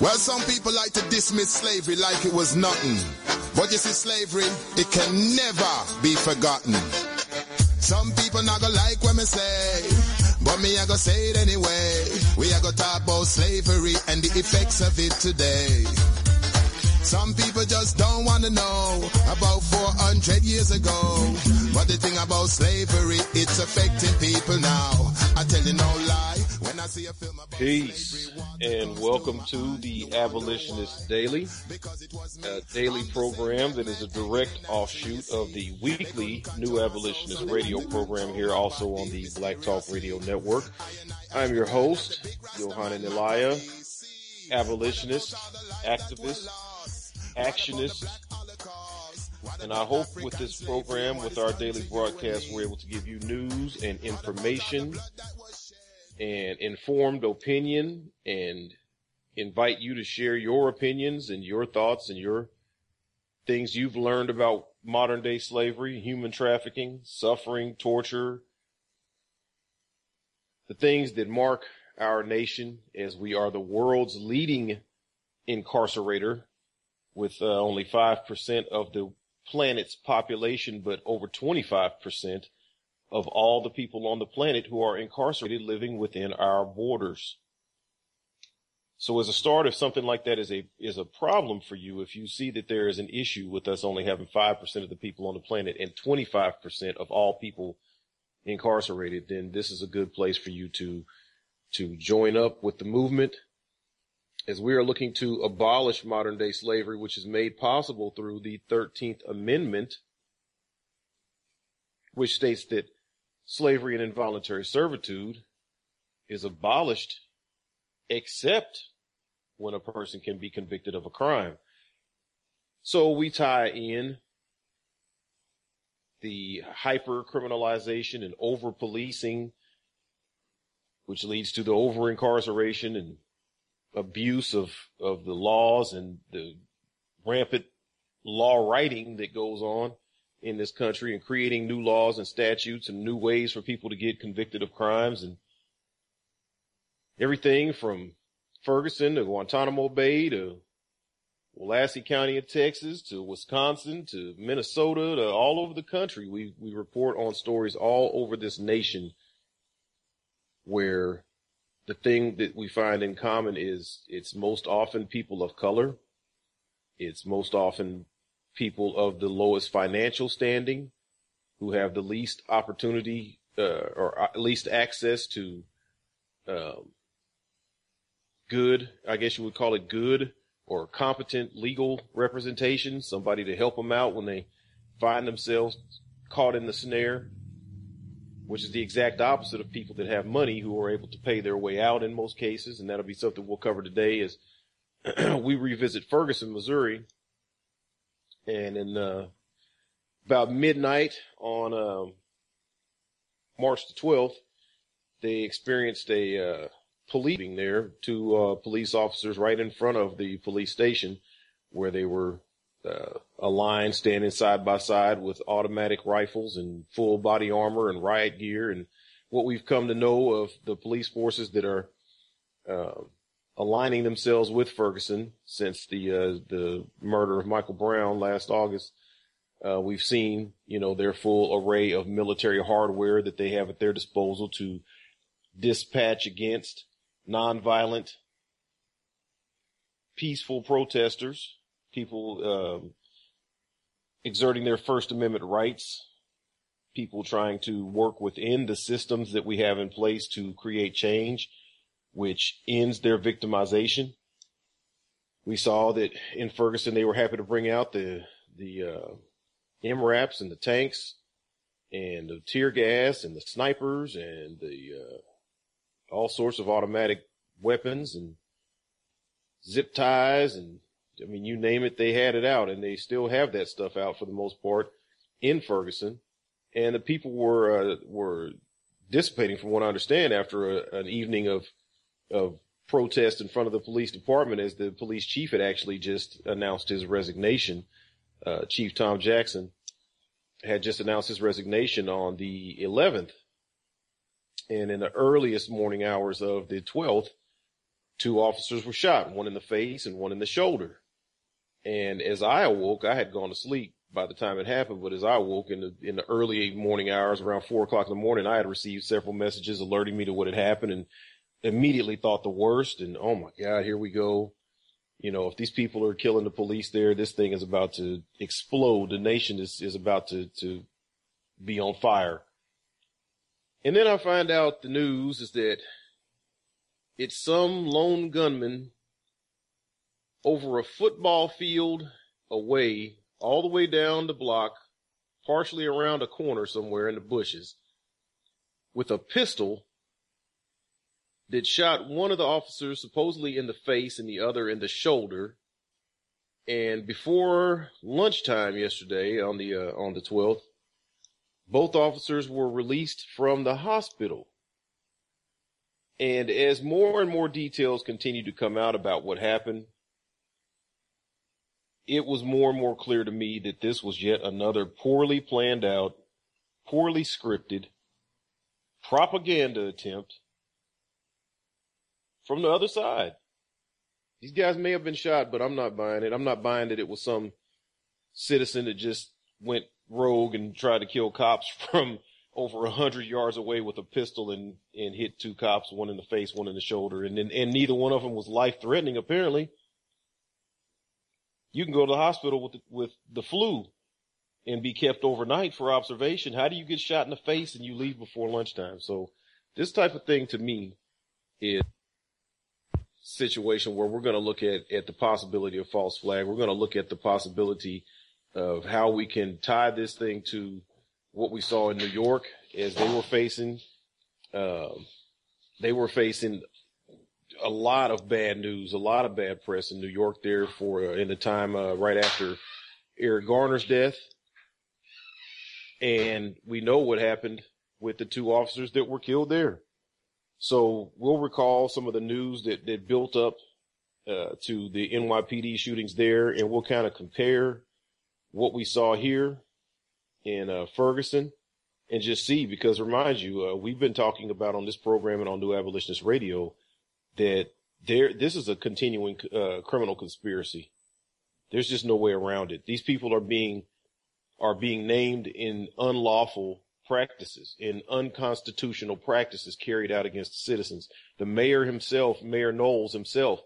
Well, some people like to dismiss slavery like it was nothing. But you see, slavery, it can never be forgotten. Some people not gonna like what me say, but me I gonna say it anyway. We are gonna talk about slavery and the effects of it today. Some people just don't want to know about 400 years ago. But the thing about slavery, it's affecting people now. I tell you no lie. Peace and welcome to the Abolitionist Daily, a daily program that is a direct offshoot of the weekly New Abolitionist radio program here also on the Black Talk Radio Network. I'm your host, Yohanan Elia, abolitionist, activist, actionist, and I hope with this program, with our daily broadcast, we're able to give you news and information and informed opinion and invite you to share your opinions and your thoughts and your things you've learned about modern day slavery, human trafficking, suffering, torture, the things that mark our nation as we are the world's leading incarcerator with uh, only 5% of the planet's population, but over 25% of all the people on the planet who are incarcerated living within our borders. So as a start, if something like that is a, is a problem for you, if you see that there is an issue with us only having 5% of the people on the planet and 25% of all people incarcerated, then this is a good place for you to, to join up with the movement as we are looking to abolish modern day slavery, which is made possible through the 13th Amendment, which states that slavery and involuntary servitude is abolished except when a person can be convicted of a crime. So we tie in the hyper criminalization and over policing, which leads to the over incarceration and abuse of, of the laws and the rampant law writing that goes on in this country and creating new laws and statutes and new ways for people to get convicted of crimes and everything from Ferguson to Guantanamo Bay to Willacy County of Texas to Wisconsin to Minnesota to all over the country. We, we report on stories all over this nation where the thing that we find in common is it's most often people of color. It's most often people of the lowest financial standing who have the least opportunity uh, or at least access to um, good, I guess you would call it good or competent legal representation, somebody to help them out when they find themselves caught in the snare, which is the exact opposite of people that have money who are able to pay their way out in most cases. And that'll be something we'll cover today as we revisit Ferguson, Missouri. And in, uh, about midnight on, um, March the 12th, they experienced a, uh, policing there, two uh, police officers right in front of the police station where they were uh, aligned, standing side by side with automatic rifles and full body armor and riot gear. And what we've come to know of the police forces that are uh, aligning themselves with Ferguson since the uh, the murder of Michael Brown last August. Uh, we've seen, you know, their full array of military hardware that they have at their disposal to dispatch against nonviolent, peaceful protesters, people um, exerting their First Amendment rights, people trying to work within the systems that we have in place to create change, which ends their victimization. We saw that in Ferguson they were happy to bring out the the uh, MRAPs and the tanks and the tear gas and the snipers and the uh, all sorts of automatic weapons and zip ties and I mean, you name it, they had it out and they still have that stuff out for the most part in Ferguson. And the people were, uh, were dissipating from what I understand after a, an evening of, of protest in front of the police department as the police chief had actually just announced his resignation. Uh, Chief Tom Jackson had just announced his resignation on the 11th and in the earliest morning hours of the 12th, two officers were shot, one in the face and one in the shoulder. And as I awoke, I had gone to sleep by the time it happened, but as I awoke in the in the early morning hours, around four o'clock in the morning, I had received several messages alerting me to what had happened, and immediately thought the worst. And oh my God, here we go. You know, if these people are killing the police there, this thing is about to explode. The nation is is about to to be on fire. And then I find out the news is that it's some lone gunman over a football field away, all the way down the block, partially around a corner somewhere in the bushes, with a pistol that shot one of the officers supposedly in the face and the other in the shoulder. And before lunchtime yesterday on the uh, on the 12th, both officers were released from the hospital. And as more and more details continue to come out about what happened, it was more and more clear to me that this was yet another poorly planned out, poorly scripted propaganda attempt from the other side. These guys may have been shot, but I'm not buying it. I'm not buying that it was some citizen that just went rogue and tried to kill cops from over a hundred yards away with a pistol and, and hit two cops, one in the face, one in the shoulder. And then, and neither one of them was life threatening, apparently. You can go to the hospital with the, with the flu and be kept overnight for observation. How do you get shot in the face and you leave before lunchtime? So this type of thing to me is situation where we're going to look at, at the possibility of false flag. We're going to look at the possibility of how we can tie this thing to what we saw in New York as they were facing, uh, they were facing a lot of bad news, a lot of bad press in New York there for uh, in the time uh, right after Eric Garner's death. And we know what happened with the two officers that were killed there. So we'll recall some of the news that, that built up uh, to the NYPD shootings there, and we'll kind of compare what we saw here in uh, Ferguson and just see, because remind you, uh, we've been talking about on this program and on New Abolitionist Radio that there, this is a continuing uh, criminal conspiracy. There's just no way around it. These people are being are being named in unlawful practices, in unconstitutional practices carried out against citizens. The mayor himself, Mayor Knowles himself,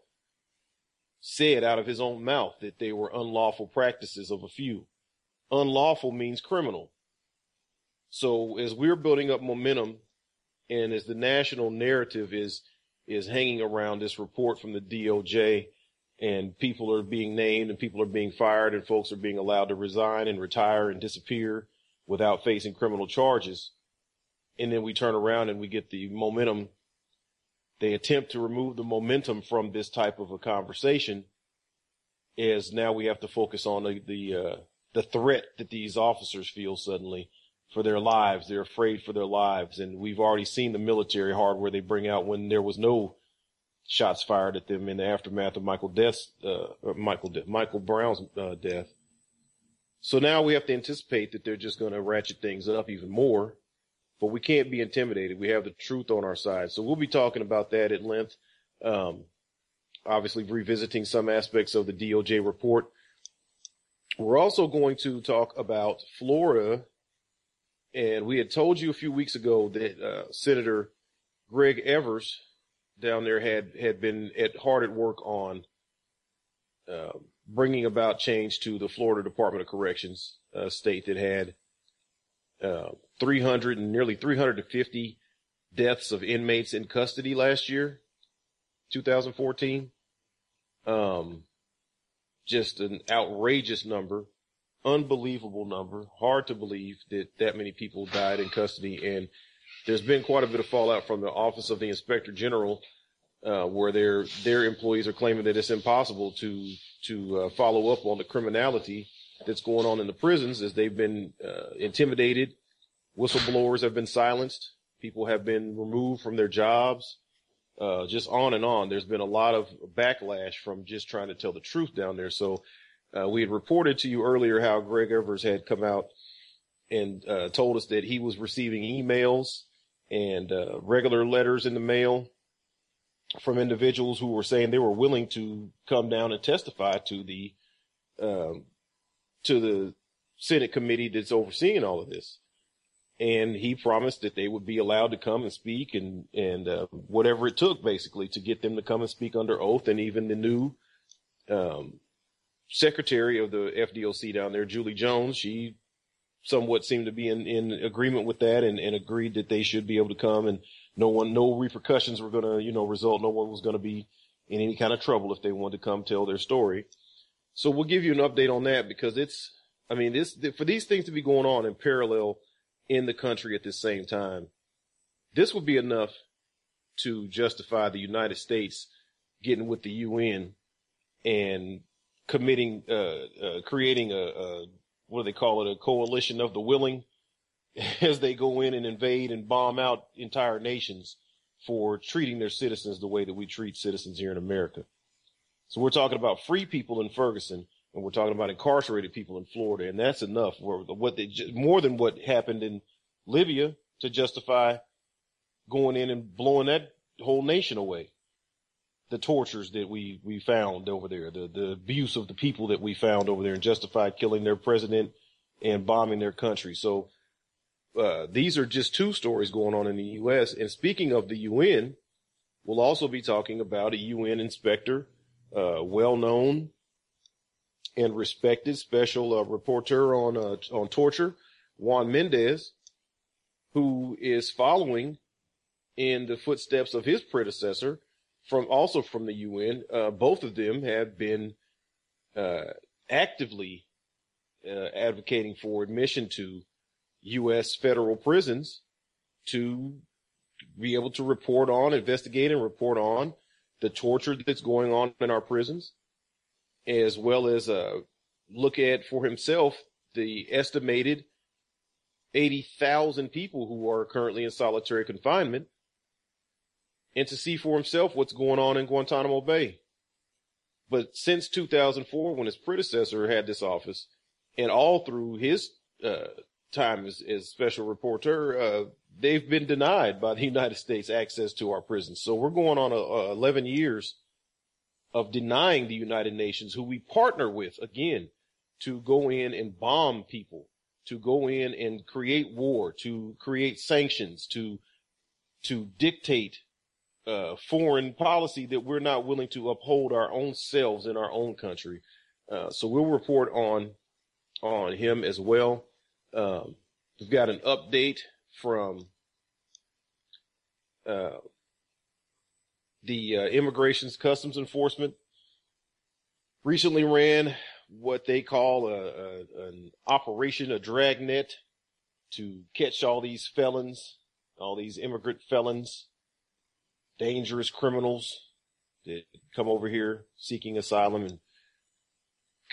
said out of his own mouth that they were unlawful practices of a few. Unlawful means criminal. So as we're building up momentum and as the national narrative is is hanging around this report from the DOJ and people are being named and people are being fired and folks are being allowed to resign and retire and disappear without facing criminal charges. And then we turn around and we get the momentum. They attempt to remove the momentum from this type of a conversation as now we have to focus on the, the, uh, the threat that these officers feel suddenly for their lives. They're afraid for their lives. And we've already seen the military hardware they bring out when there was no shots fired at them in the aftermath of Michael death's, uh, Michael, Michael Brown's uh, death. So now we have to anticipate that they're just going to ratchet things up even more, but we can't be intimidated. We have the truth on our side. So we'll be talking about that at length. Um, obviously revisiting some aspects of the DOJ report. We're also going to talk about Florida. And we had told you a few weeks ago that uh, Senator Greg Evers down there had, had been at, hard at work on uh, bringing about change to the Florida Department of Corrections, a state that had uh, 300 and nearly 350 deaths of inmates in custody last year, 2014. Um, just an outrageous number, unbelievable number, hard to believe that that many people died in custody. And there's been quite a bit of fallout from the Office of the Inspector General, uh, where their their employees are claiming that it's impossible to to uh, follow up on the criminality that's going on in the prisons as they've been uh, intimidated. Whistleblowers have been silenced. People have been removed from their jobs. Uh, just on and on. There's been a lot of backlash from just trying to tell the truth down there. So, uh, we had reported to you earlier how Greg Evers had come out and, uh, told us that he was receiving emails and, uh, regular letters in the mail from individuals who were saying they were willing to come down and testify to the um, to the Senate committee that's overseeing all of this. And he promised that they would be allowed to come and speak and, and, uh, whatever it took basically to get them to come and speak under oath. And even the new, um, secretary of the FDOC down there, Julie Jones, she somewhat seemed to be in, in agreement with that and, and agreed that they should be able to come and no one, no repercussions were going to, you know, result. No one was going to be in any kind of trouble if they wanted to come tell their story. So we'll give you an update on that because it's, I mean, this, for these things to be going on in parallel in the country at the same time, this would be enough to justify the United States getting with the UN and committing, uh, uh, creating a, a, what do they call it? A coalition of the willing as they go in and invade and bomb out entire nations for treating their citizens the way that we treat citizens here in America. So we're talking about free people in Ferguson and we're talking about incarcerated people in Florida. And that's enough for what they, more than what happened in Libya to justify going in and blowing that whole nation away. The tortures that we, we found over there, the, the abuse of the people that we found over there and justified killing their president and bombing their country. So, uh, these are just two stories going on in the U.S. And speaking of the UN, we'll also be talking about a UN inspector uh, well-known and respected special uh, reporter on uh, on torture, Juan Mendez, who is following in the footsteps of his predecessor from also from the UN. Uh, both of them have been actively advocating for admission to U.S. federal prisons to be able to report on, investigate, and report on the torture that's going on in our prisons, as well as uh, look at for himself the estimated 80,000 people who are currently in solitary confinement and to see for himself what's going on in Guantanamo Bay. But since 2004, when his predecessor had this office, and all through his uh, time as, as special reporter, uh, they've been denied by the United States access to our prisons. So we're going on a, a 11 years of denying the United Nations, who we partner with again, to go in and bomb people, to go in and create war, to create sanctions, to to dictate uh, foreign policy that we're not willing to uphold our own selves in our own country. Uh, so we'll report on on him as well. Um, we've got an update from uh, the uh, Immigrations Customs Enforcement. Recently ran what they call a, a, an operation, a dragnet, to catch all these felons, all these immigrant felons, dangerous criminals that come over here seeking asylum and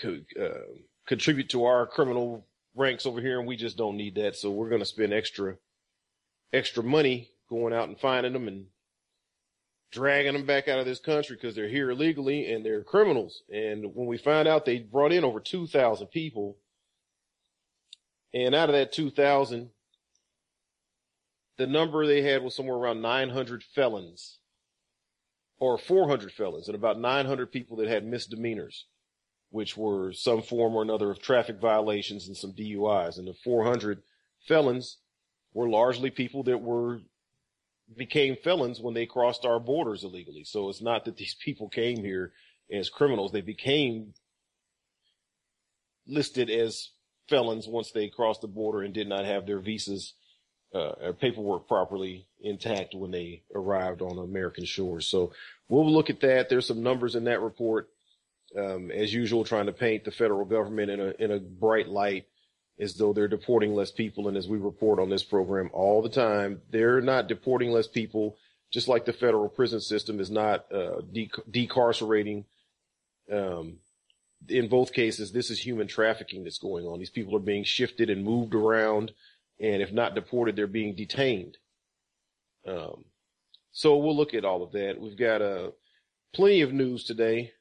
co- uh, contribute to our criminal ranks over here and we just don't need that. So we're going to spend extra, extra money going out and finding them and dragging them back out of this country because they're here illegally and they're criminals. And when we find out they brought in over 2,000 people and out of that 2,000, the number they had was somewhere around 900 felons or 400 felons and about 900 people that had misdemeanors which were some form or another of traffic violations and some DUIs. And the 400 felons were largely people that were became felons when they crossed our borders illegally. So it's not that these people came here as criminals. They became listed as felons once they crossed the border and did not have their visas uh, or paperwork properly intact when they arrived on American shores. So we'll look at that. There's some numbers in that report um, as usual, trying to paint the federal government in a in a bright light, as though they're deporting less people. And as we report on this program all the time, they're not deporting less people. Just like the federal prison system is not uh, de- decarcerating. Um, in both cases, this is human trafficking that's going on. These people are being shifted and moved around, and if not deported, they're being detained. Um, so we'll look at all of that. We've got uh, plenty of news today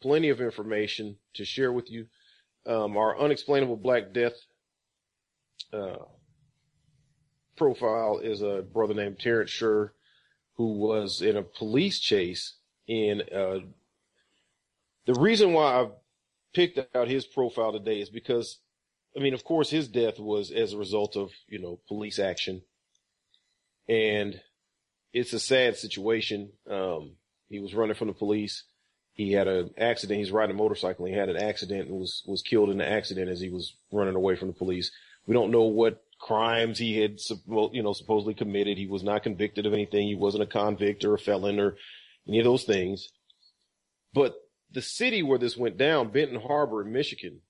plenty of information to share with you. Um, our unexplainable Black Death uh, profile is a brother named Terrence Sher who was in a police chase in, uh, the reason why I picked out his profile today is because, I mean, of course, his death was as a result of, you know, police action. And it's a sad situation. Um, he was running from the police. He had an accident. He's riding a motorcycle. He had an accident and was, was killed in the accident as he was running away from the police. We don't know what crimes he had, you know, supposedly committed. He was not convicted of anything. He wasn't a convict or a felon or any of those things. But the city where this went down, Benton Harbor in Michigan,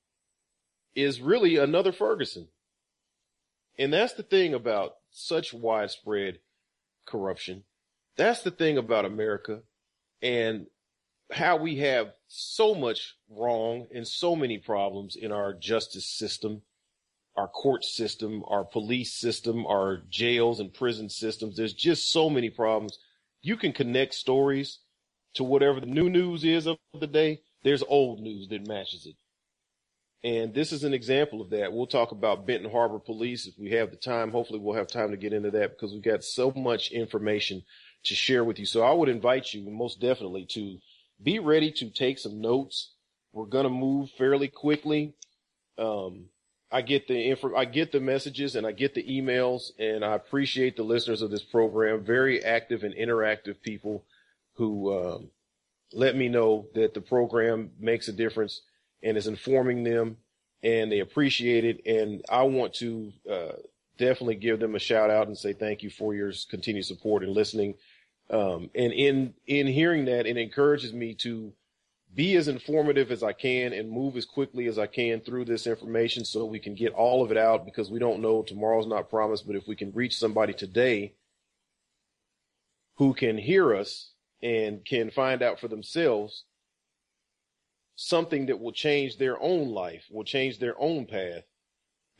is really another Ferguson. And that's the thing about such widespread corruption. That's the thing about America and how we have so much wrong and so many problems in our justice system, our court system, our police system, our jails and prison systems. There's just so many problems. You can connect stories to whatever the new news is of the day. There's old news that matches it. And this is an example of that. We'll talk about Benton Harbor Police if we have the time. Hopefully we'll have time to get into that because we've got so much information to share with you. So I would invite you most definitely to be ready to take some notes. We're going to move fairly quickly. Um, I get the info, I get the messages and I get the emails and I appreciate the listeners of this program. Very active and interactive people who, um, let me know that the program makes a difference and is informing them and they appreciate it. And I want to, uh, definitely give them a shout out and say thank you for your continued support and listening. Um, and in, in hearing that, it encourages me to be as informative as I can and move as quickly as I can through this information so we can get all of it out because we don't know tomorrow's not promised. But if we can reach somebody today who can hear us and can find out for themselves something that will change their own life, will change their own path,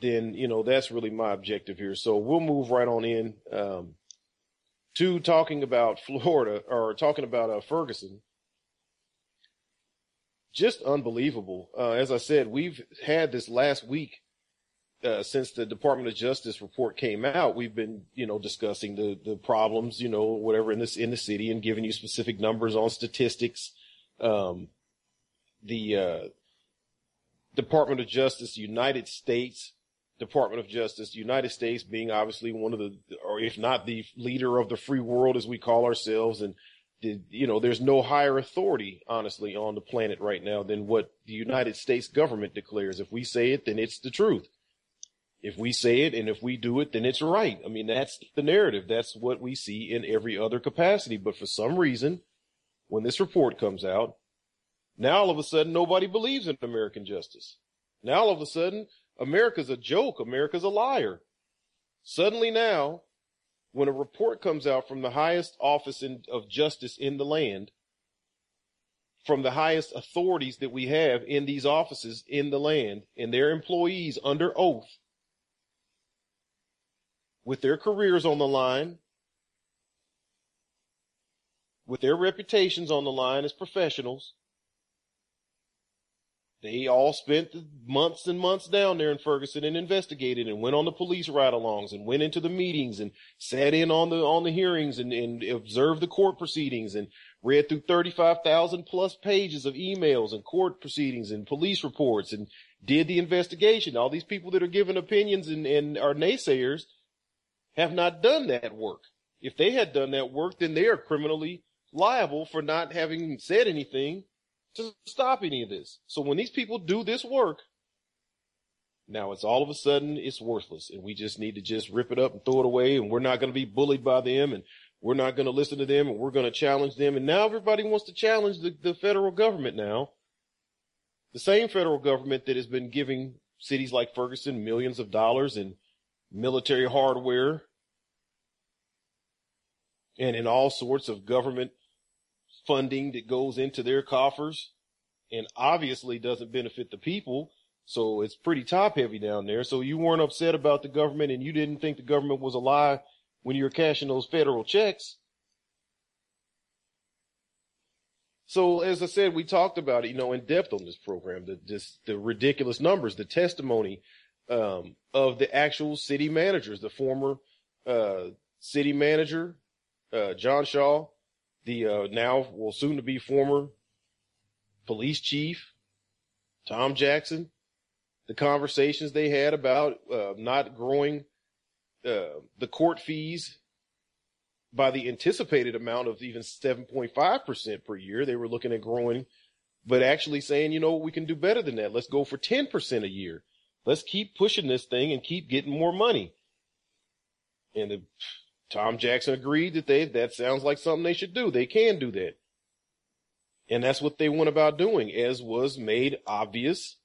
then, you know, that's really my objective here. So we'll move right on in, um, to talking about Florida or talking about uh, Ferguson. Just unbelievable. Uh, as I said, we've had this last week uh, since the Department of Justice report came out, we've been, you know, discussing the the problems, you know, whatever in this in the city, and giving you specific numbers on statistics. Um, the uh, Department of Justice, United States Department of Justice, United States being obviously one of the, or if not the leader of the free world as we call ourselves. And, the, you know, there's no higher authority, honestly, on the planet right now than what the United States government declares. If we say it, then it's the truth. If we say it and if we do it, then it's right. I mean, that's the narrative. That's what we see in every other capacity. But for some reason, when this report comes out, now all of a sudden nobody believes in American justice. Now all of a sudden America's a joke. America's a liar. Suddenly now, when a report comes out from the highest office in, of justice in the land, from the highest authorities that we have in these offices in the land and their employees under oath with their careers on the line, with their reputations on the line as professionals, they all spent months and months down there in Ferguson and investigated and went on the police ride-alongs and went into the meetings and sat in on the on the hearings and, and observed the court proceedings and read through 35,000 plus pages of emails and court proceedings and police reports and did the investigation. All these people that are giving opinions and, and are naysayers have not done that work. If they had done that work, then they are criminally liable for not having said anything to stop any of this. So when these people do this work, now it's all of a sudden it's worthless and we just need to just rip it up and throw it away and we're not going to be bullied by them and we're not going to listen to them and we're going to challenge them. And now everybody wants to challenge the, the federal government now. The same federal government that has been giving cities like Ferguson millions of dollars in military hardware and in all sorts of government funding that goes into their coffers and obviously doesn't benefit the people. So it's pretty top heavy down there. So you weren't upset about the government and you didn't think the government was a lie when you were cashing those federal checks. So as I said, we talked about it, you know, in depth on this program, the, just the ridiculous numbers, the testimony, um, of the actual city managers, the former, uh, city manager, uh, John Shaw, the uh, now will soon to be former police chief, Tom Jackson, the conversations they had about uh, not growing uh, the court fees by the anticipated amount of even 7.5% per year. They were looking at growing, but actually saying, you know, we can do better than that. Let's go for 10% a year. Let's keep pushing this thing and keep getting more money. And the, Tom Jackson agreed that they, that sounds like something they should do. They can do that. And that's what they went about doing, as was made obvious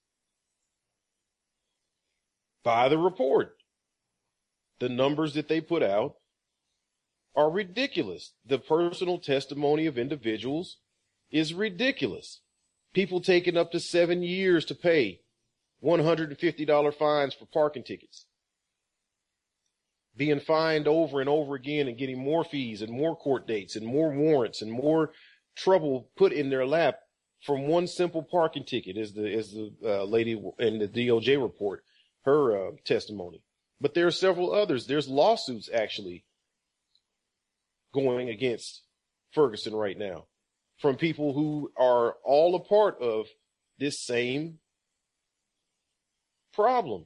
by the report. The numbers that they put out are ridiculous. The personal testimony of individuals is ridiculous. People taking up to seven years to pay $150 fines for parking tickets. Being fined over and over again and getting more fees and more court dates and more warrants and more trouble put in their lap from one simple parking ticket as the, is the uh, lady in the DOJ report, her uh, testimony. But there are several others. There's lawsuits actually going against Ferguson right now from people who are all a part of this same problem.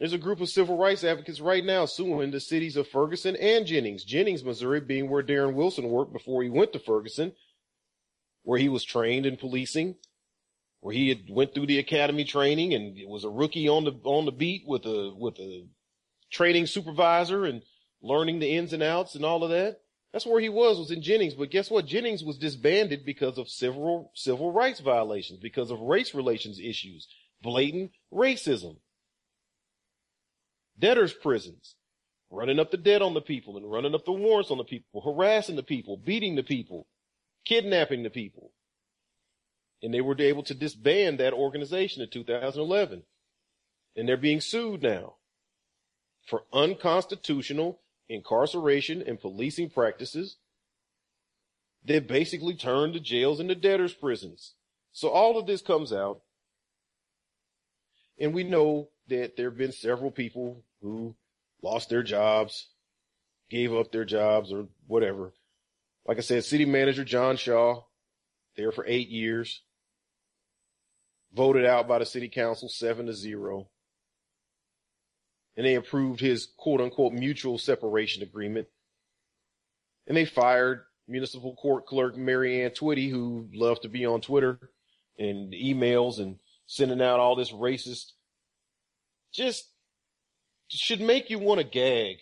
There's a group of civil rights advocates right now suing the cities of Ferguson and Jennings. Jennings, Missouri being where Darren Wilson worked before he went to Ferguson, where he was trained in policing, where he had went through the academy training and was a rookie on the on the beat with a with a training supervisor and learning the ins and outs and all of that. That's where he was, was in Jennings. But guess what? Jennings was disbanded because of civil, civil rights violations, because of race relations issues, blatant racism. Debtors prisons, running up the debt on the people and running up the warrants on the people, harassing the people, beating the people, kidnapping the people. And they were able to disband that organization in 2011. And they're being sued now for unconstitutional incarceration and policing practices that basically turned the jails into debtors' prisons. So all of this comes out. And we know that there have been several people who lost their jobs, gave up their jobs or whatever. Like I said, city manager John Shaw, there for eight years, voted out by the city council seven to zero and they approved his quote unquote mutual separation agreement. And they fired municipal court clerk Mary Ann Twitty, who loved to be on Twitter and emails and sending out all this racist, just should make you want to gag.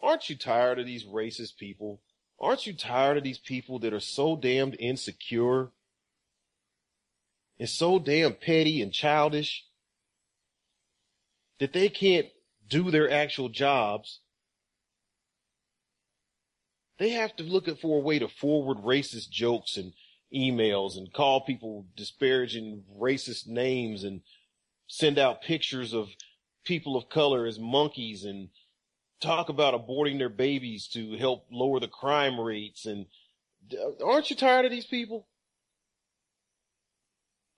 Aren't you tired of these racist people? Aren't you tired of these people that are so damned insecure and so damn petty and childish? that they can't do their actual jobs, they have to look for a way to forward racist jokes and emails and call people disparaging racist names and send out pictures of people of color as monkeys and talk about aborting their babies to help lower the crime rates. And uh, aren't you tired of these people?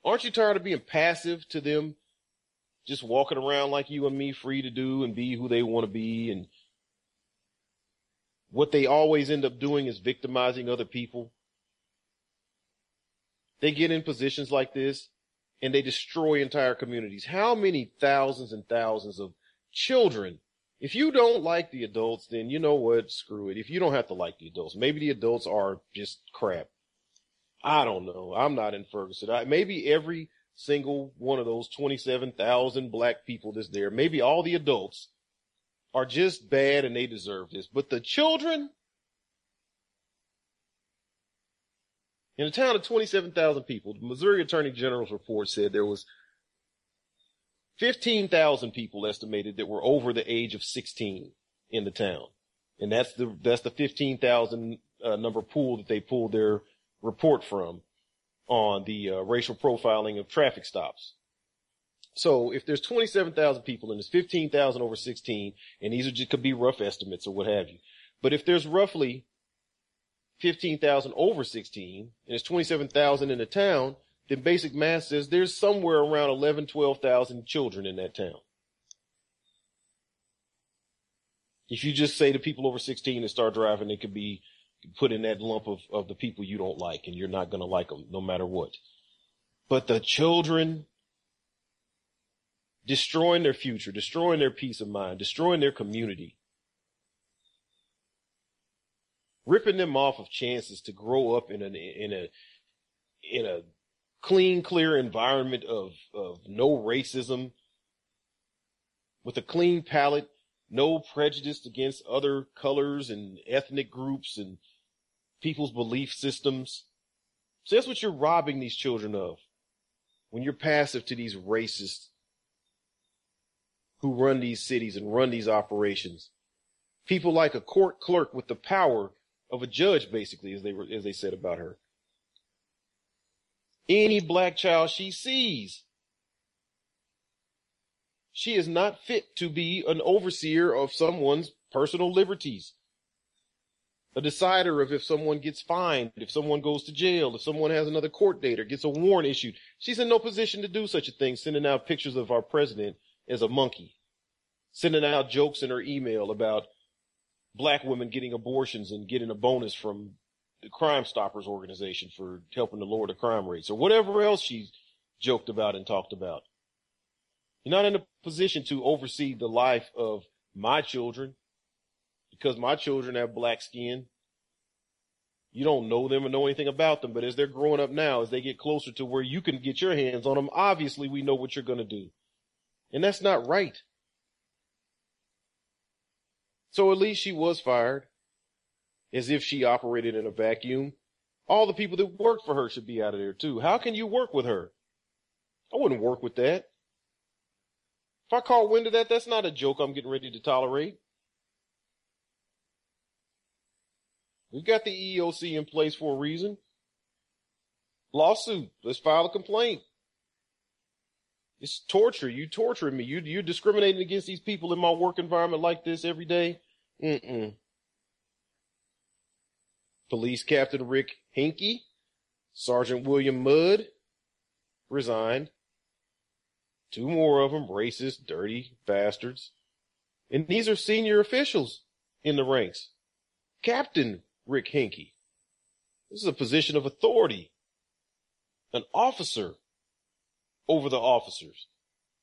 Aren't you tired of being passive to them just walking around like you and me, free to do and be who they want to be. And what they always end up doing is victimizing other people. They get in positions like this and they destroy entire communities. How many thousands and thousands of children if you don't like the adults, then you know what? Screw it. If you don't have to like the adults, maybe the adults are just crap. I don't know. I'm not in Ferguson. I, maybe every single one of those 27,000 black people that's there, maybe all the adults are just bad and they deserve this. But the children, in a town of 27,000 people, the Missouri Attorney General's report said there was 15,000 people estimated that were over the age of 16 in the town. And that's the, that's the 15,000 uh, number pool that they pulled their report from on the uh, racial profiling of traffic stops. So if there's 27,000 people and there's 15,000 over 16, and these are just, could be rough estimates or what have you. But if there's roughly 15,000 over 16 and it's 27,000 in the town, then basic math says there's somewhere around 11, 12,000 children in that town. If you just say to people over 16 to start driving, they could be put in that lump of, of the people you don't like and you're not going to like them no matter what. But the children destroying their future, destroying their peace of mind, destroying their community, ripping them off of chances to grow up in a, in a, in a clean, clear environment of, of no racism with a clean palate, no prejudice against other colors and ethnic groups and people's belief systems. So that's what you're robbing these children of when you're passive to these racists who run these cities and run these operations. People like a court clerk with the power of a judge, basically, as they were, as they said about her. Any black child she sees, she is not fit to be an overseer of someone's personal liberties a decider of if someone gets fined, if someone goes to jail, if someone has another court date or gets a warrant issued. She's in no position to do such a thing, sending out pictures of our president as a monkey, sending out jokes in her email about black women getting abortions and getting a bonus from the Crime Stoppers organization for helping to lower the crime rates or whatever else she joked about and talked about. You're not in a position to oversee the life of my children, because my children have black skin. You don't know them or know anything about them, but as they're growing up now, as they get closer to where you can get your hands on them, obviously we know what you're going to do. And that's not right. So at least she was fired as if she operated in a vacuum. All the people that worked for her should be out of there too. How can you work with her? I wouldn't work with that. If I caught wind of that, that's not a joke I'm getting ready to tolerate. We've got the EEOC in place for a reason. Lawsuit. Let's file a complaint. It's torture. You torturing me. You, you're discriminating against these people in my work environment like this every day. Mm-mm. Police Captain Rick Henke, Sergeant William Mudd resigned. Two more of them, racist, dirty bastards. And these are senior officials in the ranks. Captain Rick Henke. This is a position of authority. An officer over the officers.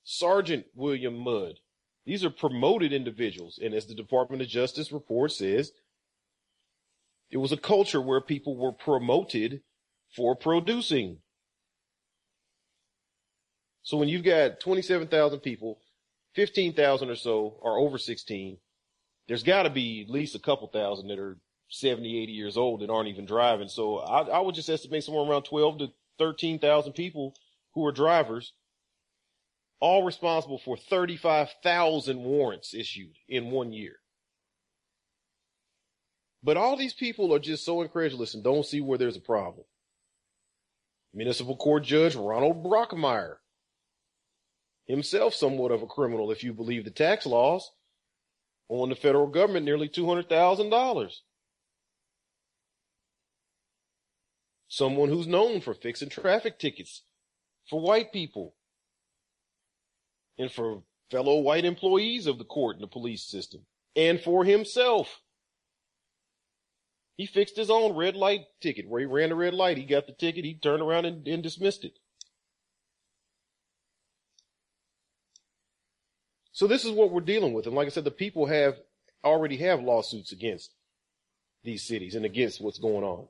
Sergeant William Mudd. These are promoted individuals. And as the Department of Justice report says, it was a culture where people were promoted for producing. So when you've got 27,000 people, 15,000 or so are over 16, there's got to be at least a couple thousand that are 70, 80 years old that aren't even driving. So I, I would just estimate somewhere around 12 to 13,000 people who are drivers, all responsible for 35,000 warrants issued in one year. But all these people are just so incredulous and don't see where there's a problem. Municipal Court Judge Ronald Brockmeyer, himself somewhat of a criminal if you believe the tax laws, on the federal government nearly $200,000. someone who's known for fixing traffic tickets for white people and for fellow white employees of the court and the police system and for himself. He fixed his own red light ticket where he ran a red light. He got the ticket. He turned around and, and dismissed it. So this is what we're dealing with. And like I said, the people have already have lawsuits against these cities and against what's going on.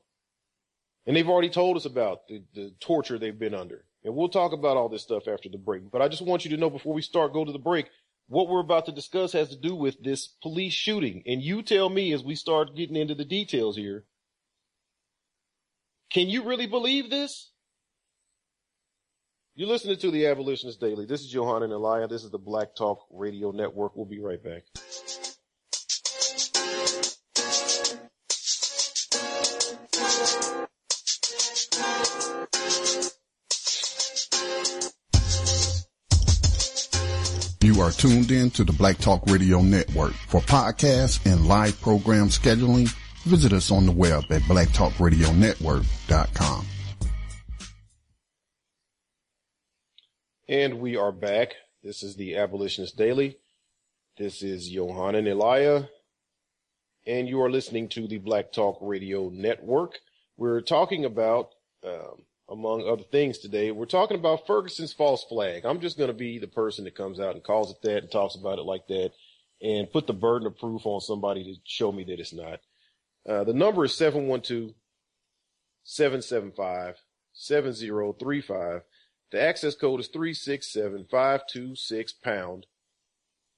And they've already told us about the, the torture they've been under. And we'll talk about all this stuff after the break. But I just want you to know before we start, go to the break, what we're about to discuss has to do with this police shooting. And you tell me as we start getting into the details here, can you really believe this? You're listening to the Abolitionist Daily. This is Yohanan Elia. This is the Black Talk Radio Network. We'll be right back. Are tuned in to the Black Talk Radio Network. For podcasts and live program scheduling, visit us on the web at blacktalkradionetwork.com. And we are back. This is the Abolitionist Daily. This is Yohanan Elia. and you are listening to the Black Talk Radio Network. We're talking about, um, among other things today, we're talking about Ferguson's false flag. I'm just going to be the person that comes out and calls it that and talks about it like that and put the burden of proof on somebody to show me that it's not. Uh, the number is 712 775 7035. The access code is 367 526 pound.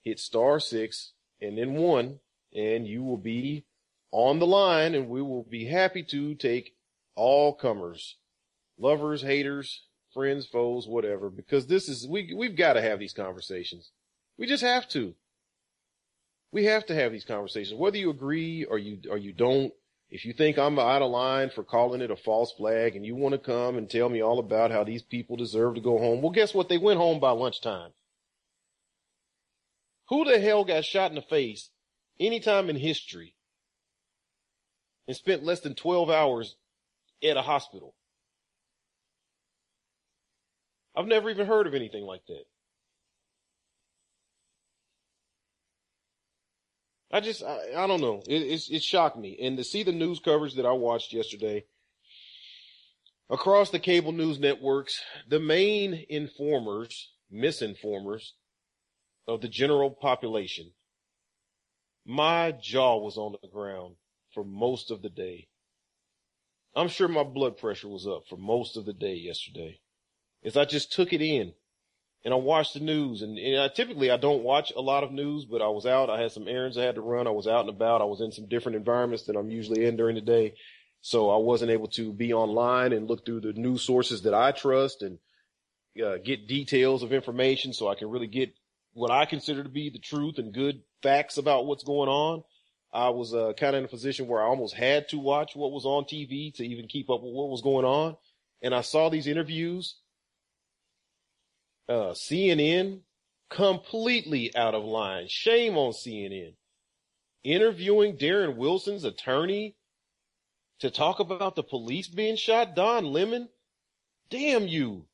Hit star six and then one, and you will be on the line, and we will be happy to take all comers, lovers, haters, friends, foes, whatever, because this is, we, we've got to have these conversations. We just have to. We have to have these conversations, whether you agree or you, or you don't. If you think I'm out of line for calling it a false flag and you want to come and tell me all about how these people deserve to go home, well, guess what? They went home by lunchtime. Who the hell got shot in the face anytime in history and spent less than 12 hours at a hospital? I've never even heard of anything like that. I just, I, I don't know. It, it's, it shocked me. And to see the news coverage that I watched yesterday across the cable news networks, the main informers, misinformers of the general population, my jaw was on the ground for most of the day. I'm sure my blood pressure was up for most of the day yesterday as I just took it in and I watched the news and, and I, typically I don't watch a lot of news, but I was out. I had some errands I had to run. I was out and about. I was in some different environments than I'm usually in during the day. So I wasn't able to be online and look through the news sources that I trust and uh, get details of information so I can really get what I consider to be the truth and good facts about what's going on. I was uh, kind of in a position where I almost had to watch what was on TV to even keep up with what was going on. And I saw these interviews uh, CNN completely out of line. Shame on CNN. Interviewing Darren Wilson's attorney to talk about the police being shot, Don Lemon. Damn you.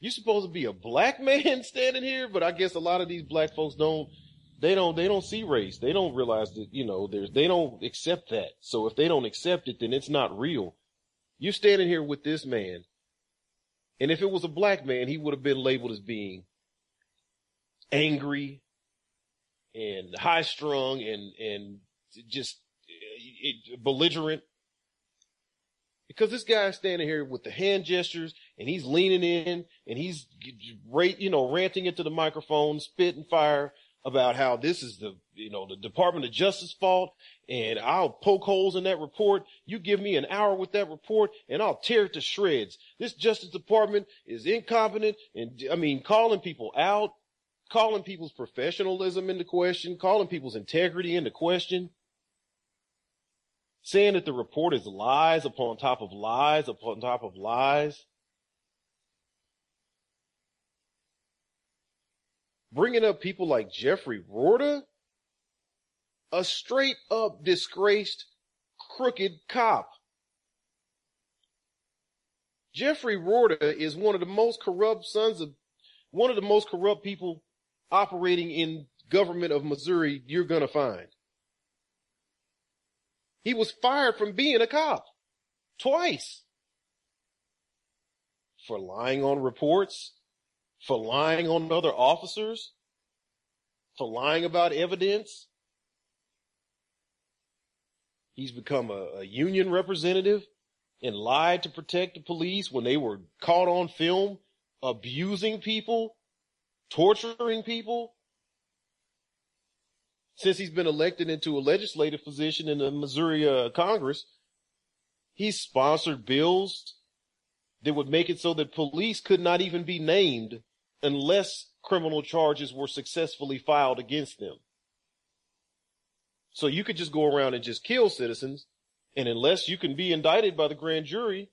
You're supposed to be a black man standing here, but I guess a lot of these black folks don't, they don't, they don't see race. They don't realize that, you know, there's, they don't accept that. So if they don't accept it, then it's not real. You're standing here with this man and if it was a black man, he would have been labeled as being angry and high strung and, and just belligerent. Because this guy's standing here with the hand gestures and he's leaning in and he's, you know, ranting into the microphone, spitting fire about how this is the, you know, the Department of Justice fault and I'll poke holes in that report. You give me an hour with that report and I'll tear it to shreds. This Justice Department is incompetent and I mean, calling people out, calling people's professionalism into question, calling people's integrity into question, saying that the report is lies upon top of lies upon top of lies. Bringing up people like Jeffrey Roorda, a straight up disgraced, crooked cop. Jeffrey Roorda is one of the most corrupt sons of one of the most corrupt people operating in government of Missouri you're to find. He was fired from being a cop twice for lying on reports, for lying on other officers, for lying about evidence. He's become a, a, union representative and lied to protect the police when they were caught on film abusing people, torturing people. Since he's been elected into a legislative position in the Missouri uh, Congress, he's sponsored bills that would make it so that police could not even be named unless criminal charges were successfully filed against them. So you could just go around and just kill citizens, and unless you can be indicted by the grand jury,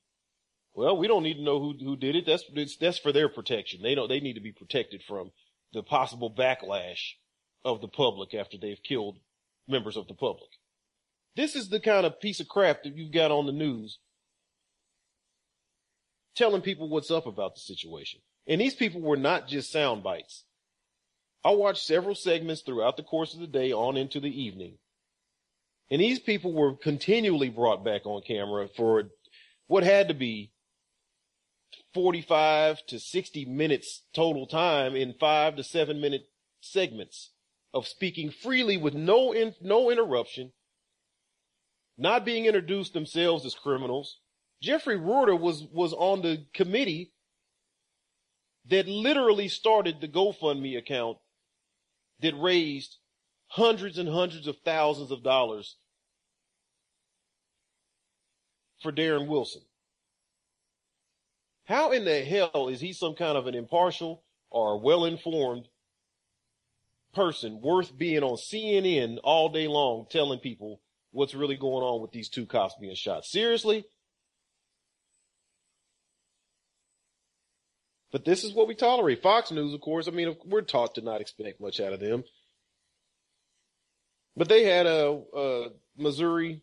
well, we don't need to know who who did it. That's that's for their protection. They don't. They need to be protected from the possible backlash of the public after they've killed members of the public. This is the kind of piece of crap that you've got on the news telling people what's up about the situation. And these people were not just sound bites. I watched several segments throughout the course of the day on into the evening. And these people were continually brought back on camera for what had to be 45 to 60 minutes total time in five to seven minute segments of speaking freely with no, in, no interruption, not being introduced themselves as criminals. Jeffrey Roorda was, was on the committee that literally started the GoFundMe account that raised hundreds and hundreds of thousands of dollars for Darren Wilson. How in the hell is he some kind of an impartial or well informed person worth being on CNN all day long telling people what's really going on with these two cops being shot? Seriously? But this is what we tolerate. Fox News, of course, I mean, we're taught to not expect much out of them. But they had a, a Missouri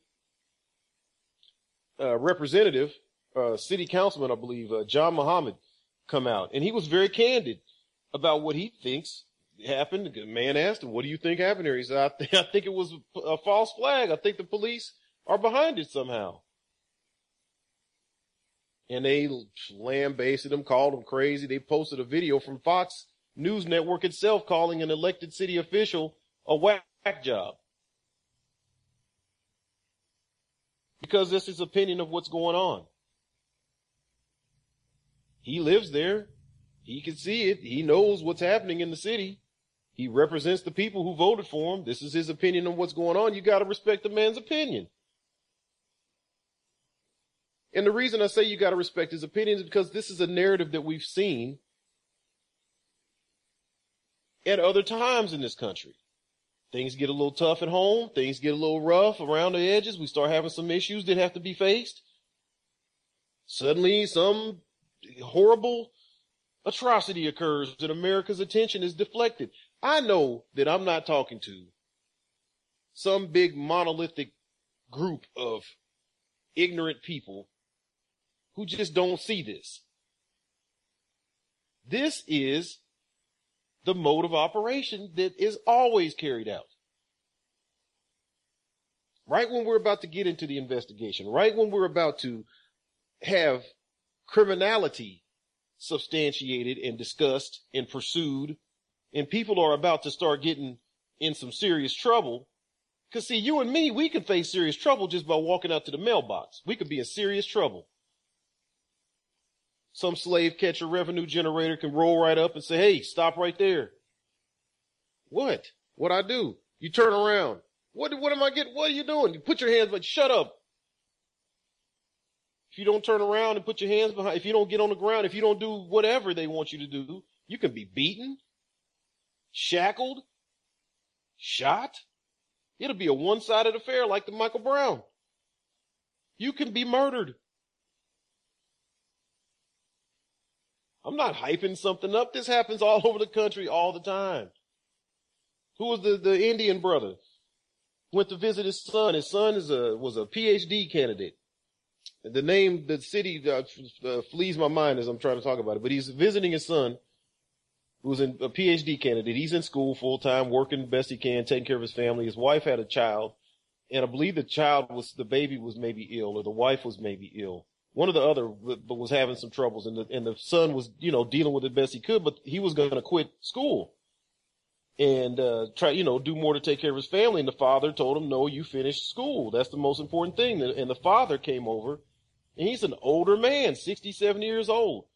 uh, representative, uh, city councilman, I believe, uh, John Muhammad, come out, and he was very candid about what he thinks happened. The man asked him, "What do you think happened here?" He said, "I, th- I think it was a, a false flag. I think the police are behind it somehow." And they lambasted him, called him crazy. They posted a video from Fox News Network itself calling an elected city official a whack job. because that's his opinion of what's going on. He lives there. He can see it. He knows what's happening in the city. He represents the people who voted for him. This is his opinion on what's going on. You got to respect the man's opinion. And the reason I say you got to respect his opinion is because this is a narrative that we've seen at other times in this country. Things get a little tough at home. Things get a little rough around the edges. We start having some issues that have to be faced. Suddenly some horrible atrocity occurs and America's attention is deflected. I know that I'm not talking to some big monolithic group of ignorant people who just don't see this. This is the mode of operation that is always carried out. Right when we're about to get into the investigation, right when we're about to have criminality substantiated and discussed and pursued, and people are about to start getting in some serious trouble. Cause see, you and me, we can face serious trouble just by walking out to the mailbox. We could be in serious trouble. Some slave catcher revenue generator can roll right up and say, Hey, stop right there. What? What I do? You turn around. What, what am I getting? What are you doing? You put your hands, but shut up. If you don't turn around and put your hands behind, if you don't get on the ground, if you don't do whatever they want you to do, you can be beaten, shackled, shot. It'll be a one-sided affair like the Michael Brown. You can be murdered. I'm not hyping something up. This happens all over the country all the time. Who was the, the Indian brother? Went to visit his son. His son is a, was a PhD candidate. The name, the city uh, uh, flees my mind as I'm trying to talk about it, but he's visiting his son who's a PhD candidate. He's in school full time, working best he can, taking care of his family. His wife had a child and I believe the child was, the baby was maybe ill or the wife was maybe ill one of the other was having some troubles and the, and the son was, you know, dealing with it best he could, but he was going to quit school and, uh, try, you know, do more to take care of his family. And the father told him, no, you finish school. That's the most important thing. And the father came over and he's an older man, 67 years old.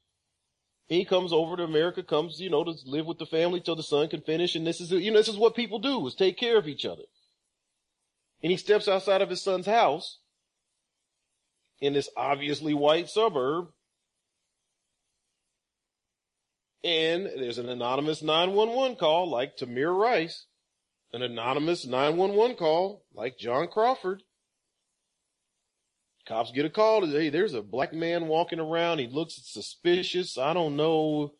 he comes over to America, comes, you know, to live with the family till the son can finish. And this is, you know, this is what people do is take care of each other. And he steps outside of his son's house in this obviously white suburb. And there's an anonymous 911 call like Tamir Rice, an anonymous 911 call like John Crawford. Cops get a call. Hey, there's a black man walking around. He looks suspicious. I don't know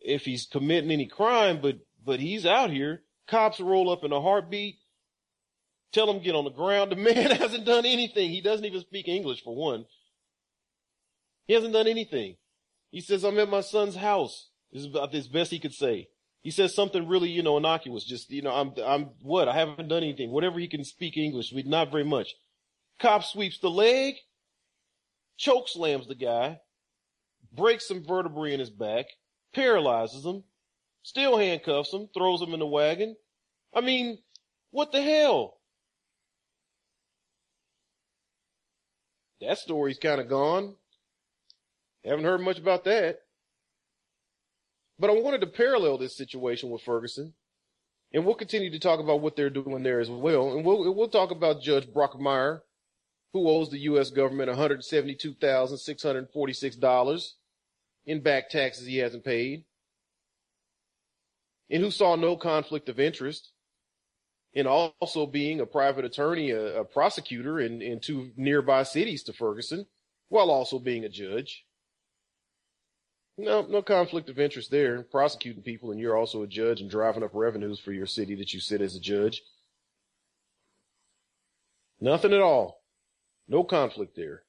if he's committing any crime, but, but he's out here. Cops roll up in a heartbeat. Tell him get on the ground. The man hasn't done anything. He doesn't even speak English for one. He hasn't done anything. He says, I'm at my son's house. This is about as best he could say. He says something really, you know, innocuous. Just, you know, I'm, I'm what? I haven't done anything. Whatever he can speak English, not very much. Cop sweeps the leg, choke slams the guy, breaks some vertebrae in his back, paralyzes him, still handcuffs him, throws him in the wagon. I mean, what the hell? That story's kind of gone. Haven't heard much about that. But I wanted to parallel this situation with Ferguson. And we'll continue to talk about what they're doing there as well. And we'll, we'll talk about Judge Brockmeyer, who owes the U.S. government $172,646 in back taxes he hasn't paid. And who saw no conflict of interest in also being a private attorney, a, a prosecutor in, in two nearby cities to Ferguson, while also being a judge. No, no conflict of interest there. Prosecuting people, and you're also a judge and driving up revenues for your city that you sit as a judge. Nothing at all. No conflict there.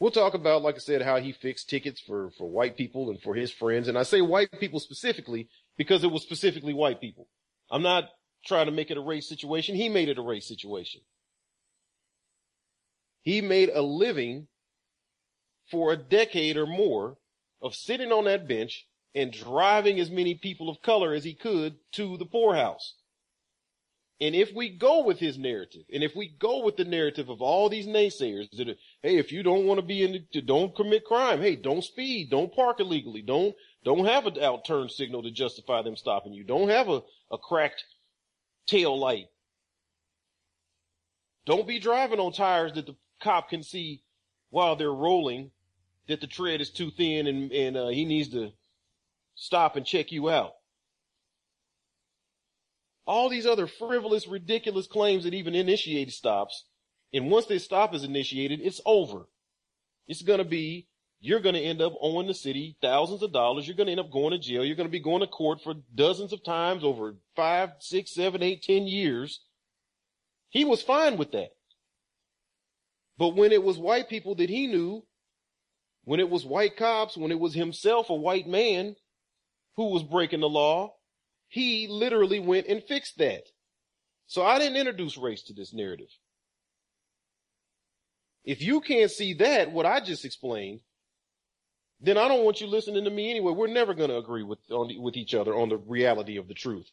We'll talk about, like I said, how he fixed tickets for, for white people and for his friends. And I say white people specifically because it was specifically white people. I'm not trying to make it a race situation. He made it a race situation. He made a living for a decade or more of sitting on that bench and driving as many people of color as he could to the poorhouse. And if we go with his narrative, and if we go with the narrative of all these naysayers that, hey, if you don't want to be in, the, don't commit crime. Hey, don't speed. Don't park illegally. Don't, don't have an out turn signal to justify them stopping you. Don't have a, a cracked tail light. Don't be driving on tires that the cop can see while they're rolling that the tread is too thin and, and uh, he needs to stop and check you out. All these other frivolous, ridiculous claims that even initiated stops. And once this stop is initiated, it's over. It's going to be, you're going to end up owing the city thousands of dollars. You're going to end up going to jail. You're going to be going to court for dozens of times over five, six, seven, eight, ten years. He was fine with that. But when it was white people that he knew when it was white cops, when it was himself a white man who was breaking the law, he literally went and fixed that. So I didn't introduce race to this narrative. If you can't see that, what I just explained, then I don't want you listening to me anyway. We're never going to agree with, on, with each other on the reality of the truth.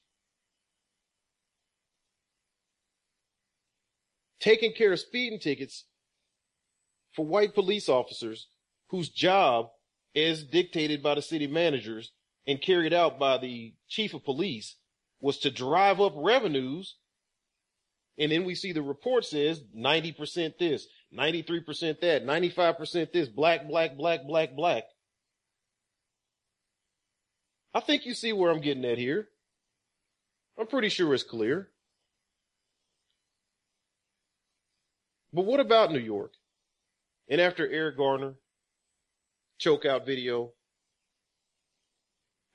Taking care of speeding tickets for white police officers whose job as dictated by the city managers and carried out by the chief of police was to drive up revenues. And then we see the report says 90% this, 93% that, 95% this, black, black, black, black, black. I think you see where I'm getting at here. I'm pretty sure it's clear. But what about New York? And after Eric Garner chokeout video.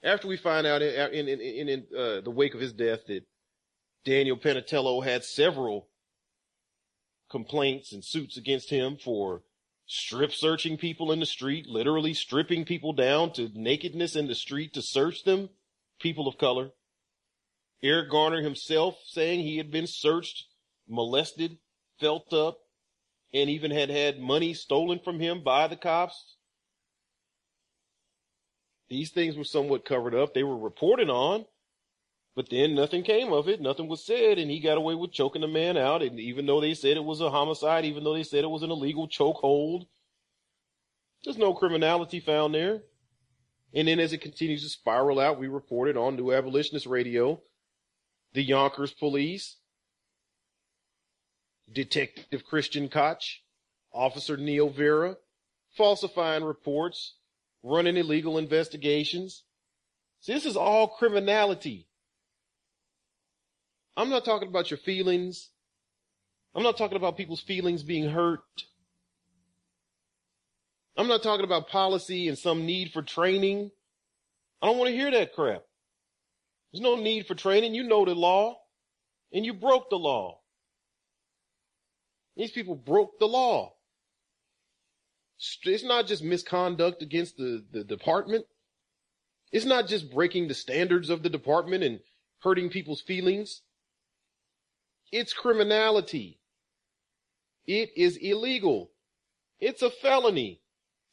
After we find out in, in, in, in uh, the wake of his death that Daniel Pantaleo had several complaints and suits against him for strip searching people in the street, literally stripping people down to nakedness in the street to search them, people of color. Eric Garner himself saying he had been searched, molested, felt up, and even had had money stolen from him by the cops these things were somewhat covered up. They were reported on, but then nothing came of it. Nothing was said, and he got away with choking the man out. And even though they said it was a homicide, even though they said it was an illegal chokehold, there's no criminality found there. And then as it continues to spiral out, we reported on New Abolitionist Radio, the Yonkers police, Detective Christian Koch, Officer Neil Vera, falsifying reports, running illegal investigations. See, this is all criminality. I'm not talking about your feelings. I'm not talking about people's feelings being hurt. I'm not talking about policy and some need for training. I don't want to hear that crap. There's no need for training. You know the law and you broke the law. These people broke the law. It's not just misconduct against the, the department. It's not just breaking the standards of the department and hurting people's feelings. It's criminality. It is illegal. It's a felony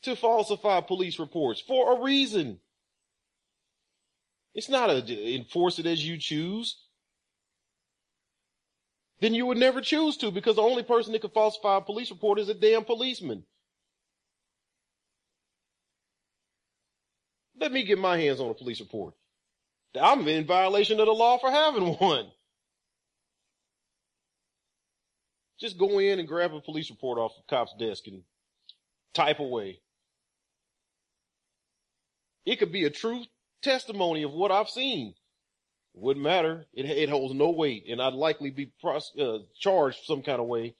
to falsify police reports for a reason. It's not a enforce it as you choose. Then you would never choose to because the only person that could falsify a police report is a damn policeman. Let me get my hands on a police report. I'm in violation of the law for having one. Just go in and grab a police report off the cop's desk and type away. It could be a true testimony of what I've seen. Wouldn't matter. It, it holds no weight, and I'd likely be pros- uh, charged some kind of way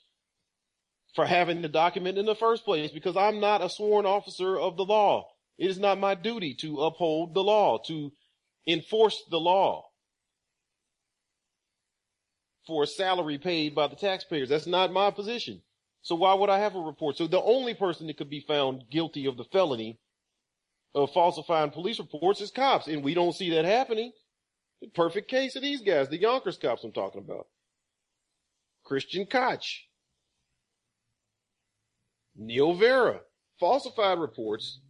for having the document in the first place because I'm not a sworn officer of the law. It is not my duty to uphold the law, to enforce the law for a salary paid by the taxpayers. That's not my position. So why would I have a report? So the only person that could be found guilty of the felony of falsifying police reports is cops, and we don't see that happening. The perfect case of these guys, the Yonkers cops I'm talking about. Christian Koch, Neil Vera, falsified reports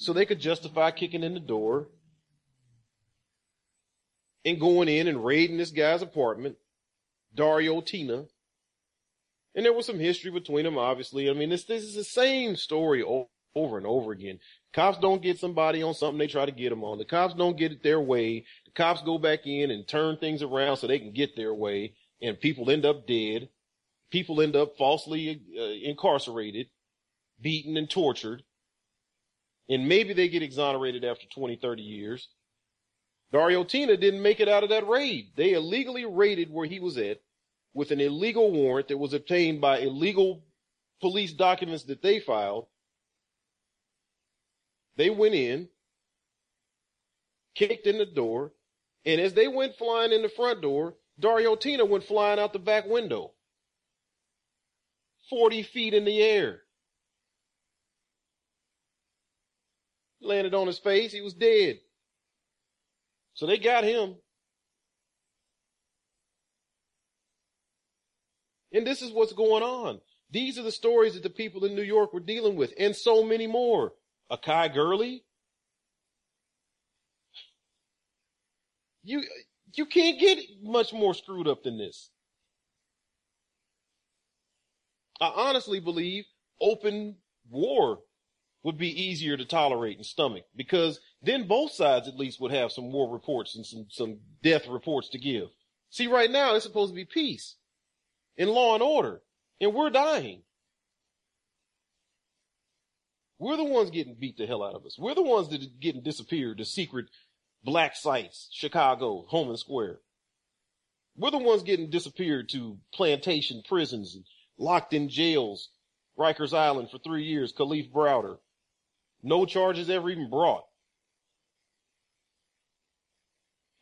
so they could justify kicking in the door and going in and raiding this guy's apartment, Dario Tina. And there was some history between them, obviously. I mean, this, this is the same story over and over again. Cops don't get somebody on something they try to get them on. The cops don't get it their way. The cops go back in and turn things around so they can get their way and people end up dead. People end up falsely uh, incarcerated, beaten and tortured. And maybe they get exonerated after 20, 30 years. Dario Tina didn't make it out of that raid. They illegally raided where he was at with an illegal warrant that was obtained by illegal police documents that they filed. They went in, kicked in the door, and as they went flying in the front door, Dario Tina went flying out the back window. 40 feet in the air. Landed on his face. He was dead. So they got him. And this is what's going on. These are the stories that the people in New York were dealing with, and so many more. Akai Gurley. You, you can't get much more screwed up than this. I honestly believe open war would be easier to tolerate and stomach because then both sides at least would have some war reports and some, some death reports to give. See, right now it's supposed to be peace and law and order and we're dying. We're the ones getting beat the hell out of us. We're the ones that are getting disappeared to secret black sites, Chicago, Homan Square. We're the ones getting disappeared to plantation prisons and locked in jails, Rikers Island for three years, Kalief Browder. No charges ever even brought.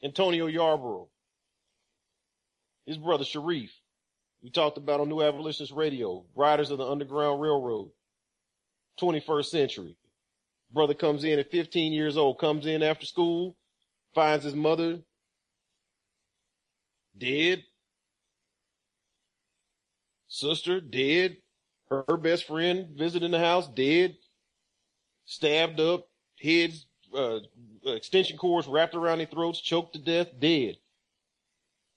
Antonio Yarbough. His brother Sharif. We talked about on New Abolitionist Radio. Riders of the Underground Railroad. 21st century. Brother comes in at 15 years old, comes in after school, finds his mother dead. Sister dead. Her, her best friend visiting the house dead stabbed up, heads, uh, extension cords wrapped around their throats, choked to death, dead.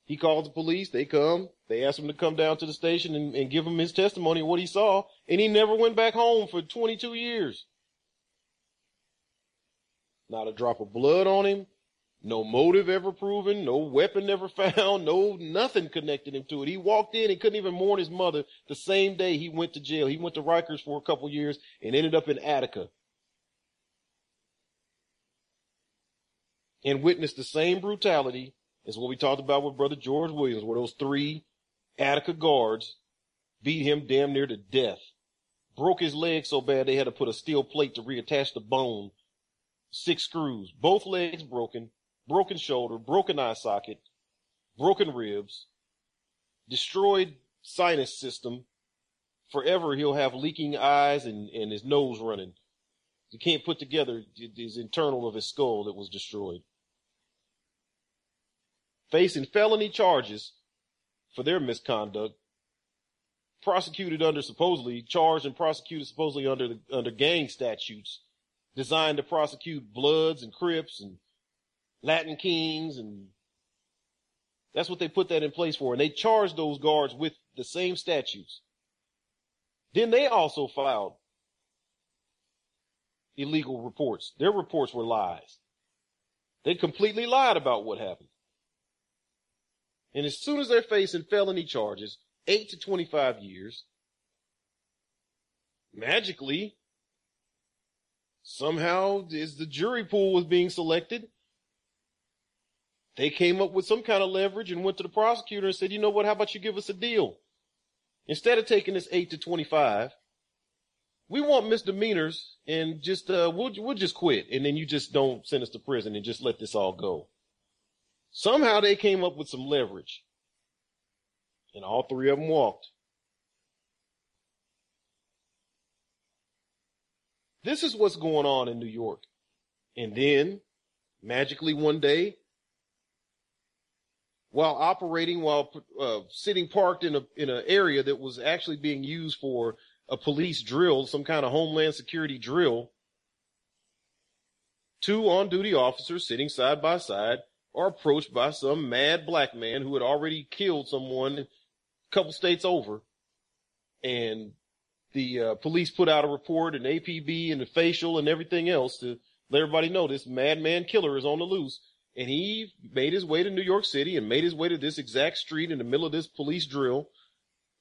He called the police. They come. They asked him to come down to the station and, and give him his testimony of what he saw. And he never went back home for 22 years. Not a drop of blood on him. No motive ever proven. No weapon ever found. No nothing connected him to it. He walked in and couldn't even mourn his mother the same day he went to jail. He went to Rikers for a couple years and ended up in Attica. And witnessed the same brutality as what we talked about with brother George Williams, where those three Attica guards beat him damn near to death. Broke his leg so bad they had to put a steel plate to reattach the bone. Six screws, both legs broken, broken shoulder, broken eye socket, broken ribs, destroyed sinus system. Forever he'll have leaking eyes and, and his nose running. He can't put together his internal of his skull that was destroyed. Facing felony charges for their misconduct, prosecuted under supposedly charged and prosecuted supposedly under the, under gang statutes designed to prosecute Bloods and Crips and Latin Kings and that's what they put that in place for. And they charged those guards with the same statutes. Then they also filed illegal reports. Their reports were lies. They completely lied about what happened. And as soon as they're facing felony charges, 8 to 25 years, magically, somehow as the jury pool was being selected, they came up with some kind of leverage and went to the prosecutor and said, you know what, how about you give us a deal? Instead of taking this 8 to 25, we want misdemeanors and just, uh, we'll, we'll just quit. And then you just don't send us to prison and just let this all go. Somehow they came up with some leverage and all three of them walked. This is what's going on in New York. And then magically one day, while operating, while uh, sitting parked in a in an area that was actually being used for a police drill, some kind of homeland security drill, two on-duty officers sitting side by side are approached by some mad black man who had already killed someone a couple states over, and the uh, police put out a report, an APB, and a facial, and everything else to let everybody know this madman killer is on the loose. And he made his way to New York City and made his way to this exact street in the middle of this police drill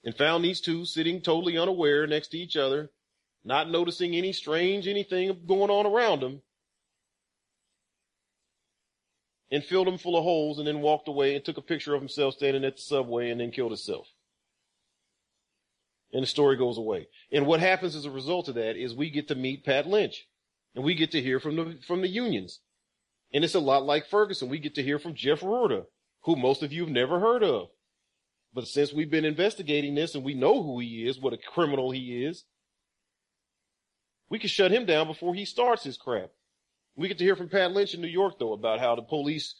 and found these two sitting totally unaware next to each other, not noticing any strange anything going on around them, and filled them full of holes and then walked away and took a picture of himself standing at the subway and then killed himself. And the story goes away. And what happens as a result of that is we get to meet Pat Lynch and we get to hear from the, from the unions and it's a lot like Ferguson. We get to hear from Jeff Roorda, who most of you have never heard of. But since we've been investigating this and we know who he is, what a criminal he is, we can shut him down before he starts his crap. We get to hear from Pat Lynch in New York, though, about how the police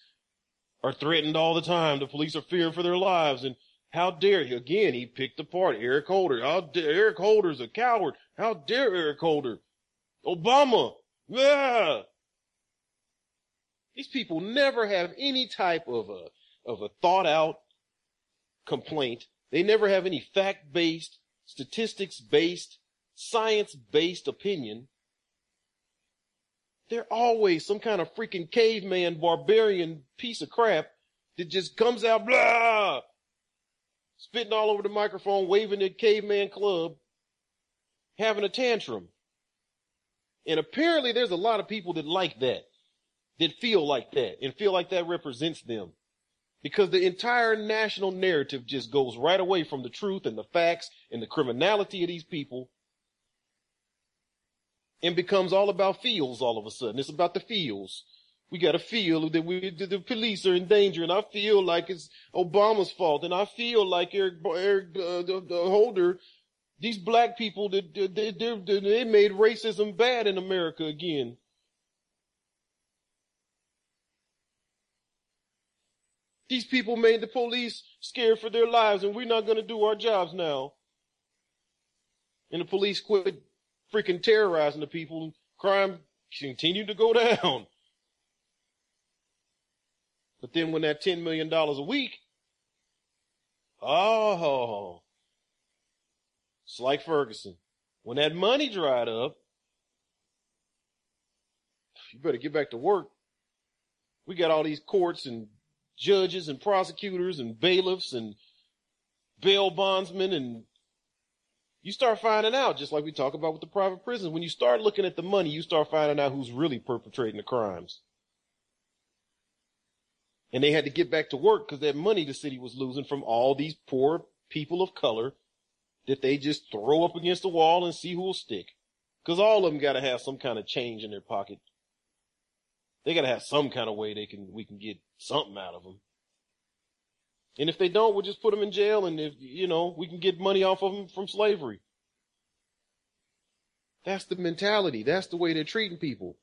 are threatened all the time. The police are fearing for their lives. And how dare he? Again, he picked apart Eric Holder. How dare Eric Holder's a coward. How dare Eric Holder? Obama. Yeah. These people never have any type of a, of a thought out complaint. They never have any fact based, statistics based, science based opinion. They're always some kind of freaking caveman, barbarian piece of crap that just comes out blah, spitting all over the microphone, waving at caveman club, having a tantrum. And apparently there's a lot of people that like that that feel like that and feel like that represents them. Because the entire national narrative just goes right away from the truth and the facts and the criminality of these people and becomes all about feels all of a sudden. It's about the feels. We got to feel that we, the police are in danger and I feel like it's Obama's fault and I feel like Eric, Eric uh, the, the Holder, these black people, that they, they, they made racism bad in America again. These people made the police scared for their lives and we're not going to do our jobs now. And the police quit freaking terrorizing the people crime continued to go down. But then when that $10 million a week, oh, it's like Ferguson. When that money dried up, you better get back to work. We got all these courts and judges and prosecutors and bailiffs and bail bondsmen and you start finding out, just like we talk about with the private prisons, when you start looking at the money, you start finding out who's really perpetrating the crimes. And they had to get back to work because that money the city was losing from all these poor people of color that they just throw up against the wall and see who'll stick. Cause all of them gotta have some kind of change in their pocket they got to have some kind of way they can we can get something out of them. And if they don't, we'll just put them in jail, and if you know we can get money off of them from slavery. That's the mentality. That's the way they're treating people.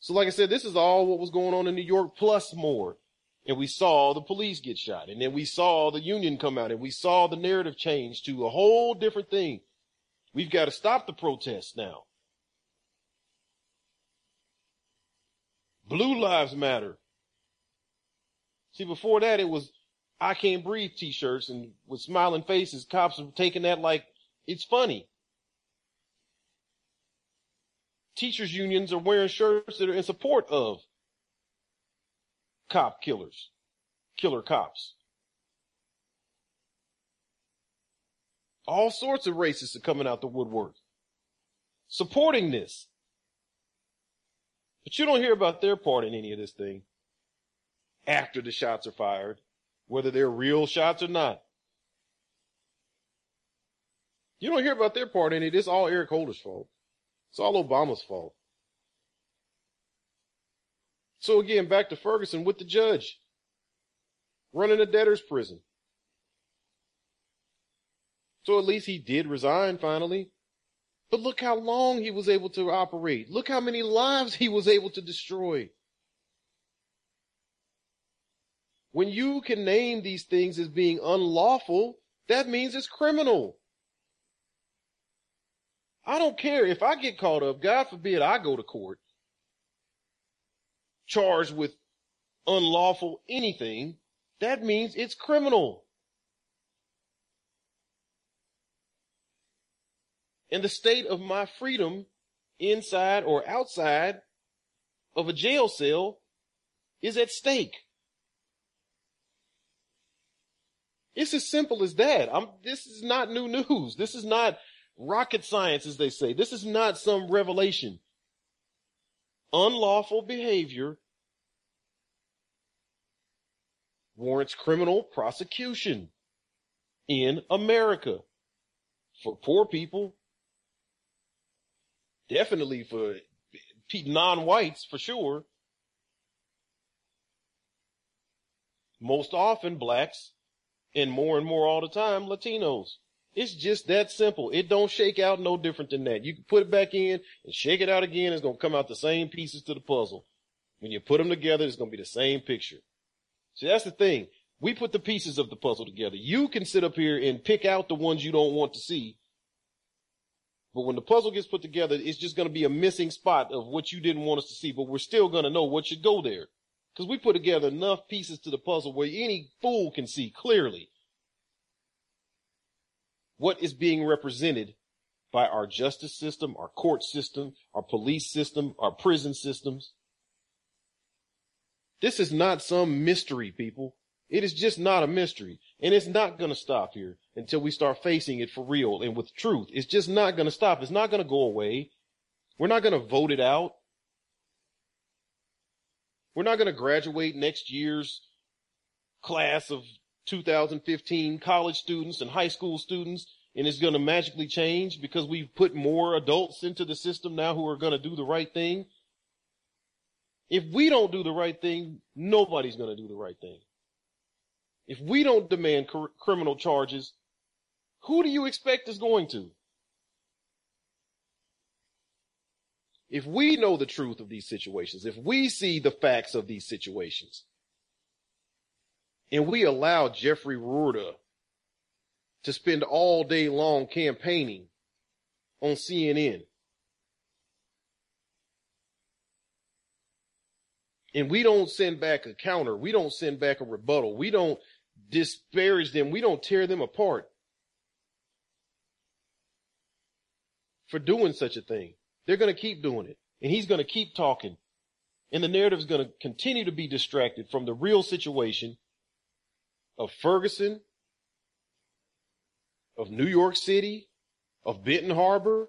So like I said, this is all what was going on in New York plus more. And we saw the police get shot and then we saw the union come out and we saw the narrative change to a whole different thing. We've got to stop the protests now. Blue lives matter. See, before that, it was I can't breathe t-shirts and with smiling faces, cops are taking that like it's funny. Teachers unions are wearing shirts that are in support of cop killers, killer cops. All sorts of racists are coming out the woodwork supporting this. But you don't hear about their part in any of this thing after the shots are fired, whether they're real shots or not. You don't hear about their part in it. It's all Eric Holder's fault. It's all Obama's fault. So again, back to Ferguson with the judge running a debtor's prison. So at least he did resign finally. But look how long he was able to operate. Look how many lives he was able to destroy. When you can name these things as being unlawful, that means it's criminal. I don't care if I get caught up. God forbid I go to court charged with unlawful anything. That means it's criminal. And the state of my freedom inside or outside of a jail cell is at stake. It's as simple as that. I'm, this is not new news. This is not rocket science, as they say. This is not some revelation. Unlawful behavior warrants criminal prosecution in America for poor people Definitely for non-whites for sure. Most often blacks and more and more all the time Latinos. It's just that simple. It don't shake out no different than that. You can put it back in and shake it out again. It's going to come out the same pieces to the puzzle. When you put them together, it's going to be the same picture. See, that's the thing. We put the pieces of the puzzle together. You can sit up here and pick out the ones you don't want to see but when the puzzle gets put together, it's just going to be a missing spot of what you didn't want us to see, but we're still going to know what should go there. Cause we put together enough pieces to the puzzle where any fool can see clearly what is being represented by our justice system, our court system, our police system, our prison systems. This is not some mystery, people. It is just not a mystery. And it's not going to stop here until we start facing it for real and with truth. It's just not going to stop. It's not going to go away. We're not going to vote it out. We're not going to graduate next year's class of 2015 college students and high school students and it's going to magically change because we've put more adults into the system now who are going to do the right thing. If we don't do the right thing, nobody's going to do the right thing. If we don't demand cr- criminal charges, who do you expect is going to? If we know the truth of these situations, if we see the facts of these situations, and we allow Jeffrey Roorda to spend all day long campaigning on CNN, and we don't send back a counter, we don't send back a rebuttal, we don't disparage them. We don't tear them apart for doing such a thing. They're going to keep doing it and he's going to keep talking and the narrative is going to continue to be distracted from the real situation of Ferguson, of New York City, of Benton Harbor,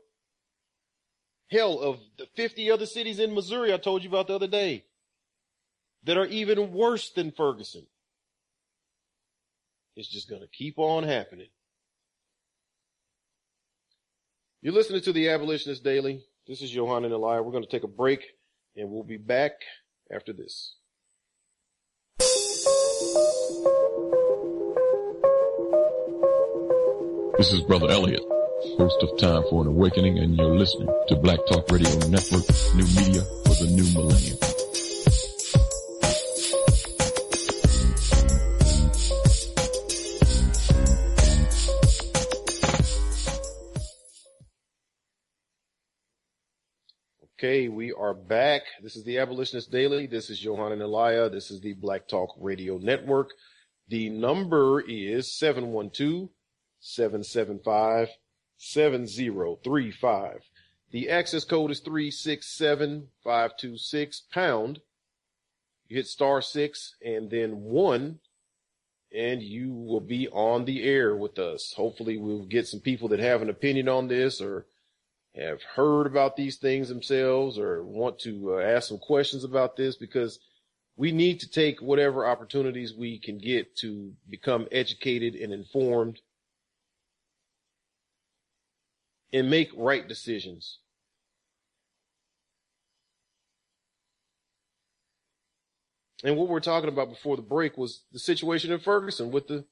hell, of the 50 other cities in Missouri I told you about the other day that are even worse than Ferguson. It's just going to keep on happening. You're listening to the Abolitionist Daily. This is Yohanan Elia. We're going to take a break and we'll be back after this. This is Brother Elliot First of time for an awakening, and you're listening to Black Talk Radio Network, new media for the new millennium. Okay, we are back. This is the Abolitionist Daily. This is Yohanan Elia. This is the Black Talk Radio Network. The number is 712 775 7035. The access code is 367526 pound. You hit star six and then one and you will be on the air with us. Hopefully we'll get some people that have an opinion on this or have heard about these things themselves or want to uh, ask some questions about this because we need to take whatever opportunities we can get to become educated and informed and make right decisions. And what we we're talking about before the break was the situation in Ferguson with the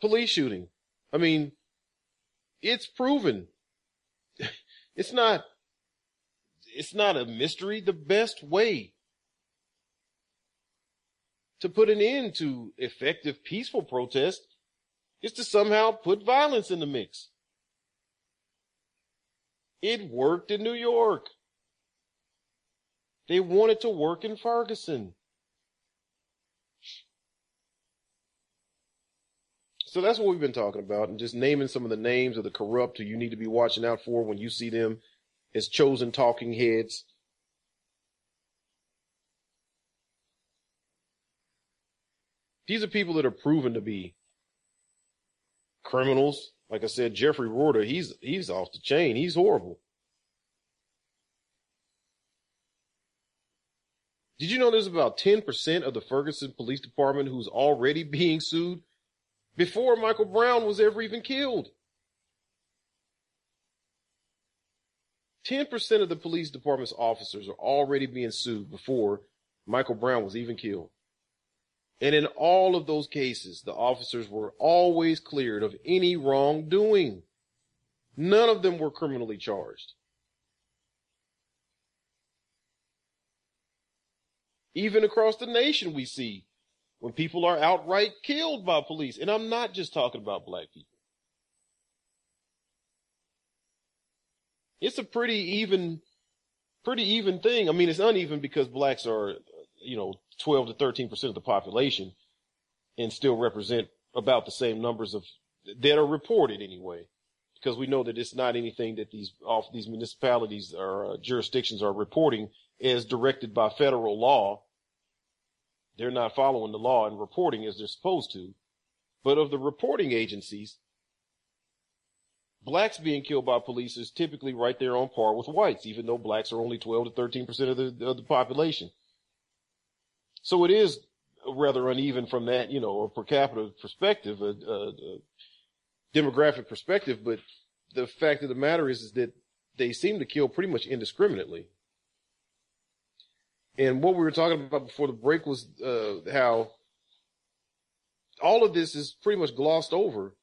police shooting. I mean, it's proven it's not, it's not a mystery. The best way to put an end to effective peaceful protest is to somehow put violence in the mix. It worked in New York. They wanted to work in Ferguson. So that's what we've been talking about and just naming some of the names of the corrupt who you need to be watching out for when you see them as chosen talking heads. These are people that are proven to be criminals. Like I said, Jeffrey Roorda, he's, he's off the chain. He's horrible. Did you know there's about 10% of the Ferguson Police Department who's already being sued before Michael Brown was ever even killed. 10% of the police department's officers are already being sued before Michael Brown was even killed. And in all of those cases, the officers were always cleared of any wrongdoing. None of them were criminally charged. Even across the nation, we see when people are outright killed by police. And I'm not just talking about black people. It's a pretty even, pretty even thing. I mean, it's uneven because blacks are, you know, 12 to 13% of the population and still represent about the same numbers of that are reported anyway. Because we know that it's not anything that these off these municipalities or uh, jurisdictions are reporting as directed by federal law they're not following the law and reporting as they're supposed to. But of the reporting agencies, blacks being killed by police is typically right there on par with whites, even though blacks are only 12 to 13 percent of the, of the population. So it is rather uneven from that, you know, a per capita perspective, a, a, a demographic perspective. But the fact of the matter is, is that they seem to kill pretty much indiscriminately. And what we were talking about before the break was uh, how all of this is pretty much glossed over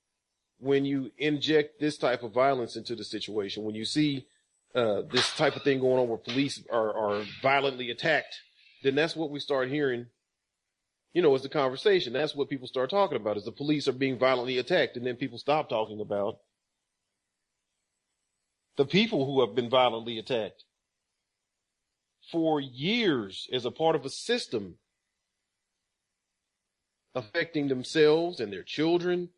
when you inject this type of violence into the situation. When you see uh, this type of thing going on where police are, are violently attacked, then that's what we start hearing. You know, as the conversation. That's what people start talking about is the police are being violently attacked, and then people stop talking about the people who have been violently attacked for years as a part of a system affecting themselves and their children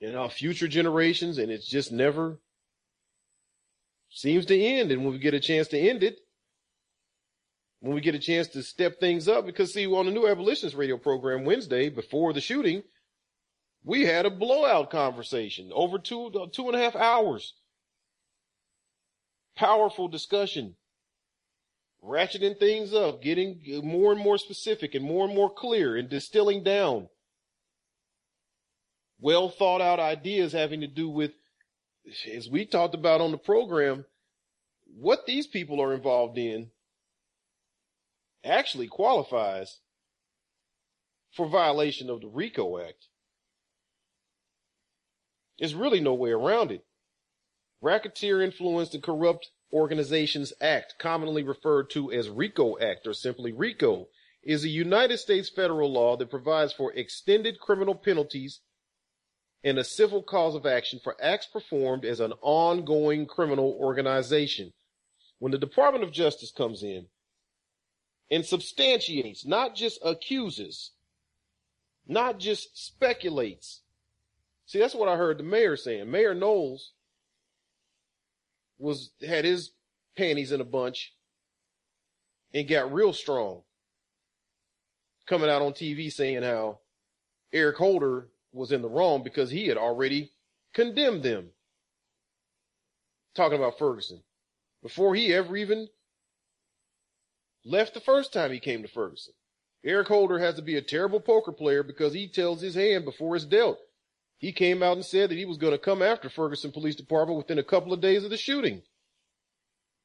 and our future generations. And it's just never seems to end. And when we get a chance to end it, when we get a chance to step things up, because see, on the new abolitionist radio program Wednesday before the shooting, we had a blowout conversation over two, two and a half hours. Powerful discussion ratcheting things up, getting more and more specific and more and more clear and distilling down well thought out ideas having to do with, as we talked about on the program, what these people are involved in actually qualifies for violation of the RICO Act. There's really no way around it. Racketeer Influenced and Corrupt Organizations Act, commonly referred to as RICO Act or simply RICO, is a United States federal law that provides for extended criminal penalties and a civil cause of action for acts performed as an ongoing criminal organization. When the Department of Justice comes in and substantiates, not just accuses, not just speculates. See, that's what I heard the mayor saying. Mayor Knowles was had his panties in a bunch and got real strong coming out on TV saying how Eric Holder was in the wrong because he had already condemned them. Talking about Ferguson. Before he ever even left the first time he came to Ferguson. Eric Holder has to be a terrible poker player because he tells his hand before it's dealt. He came out and said that he was going to come after Ferguson Police Department within a couple of days of the shooting.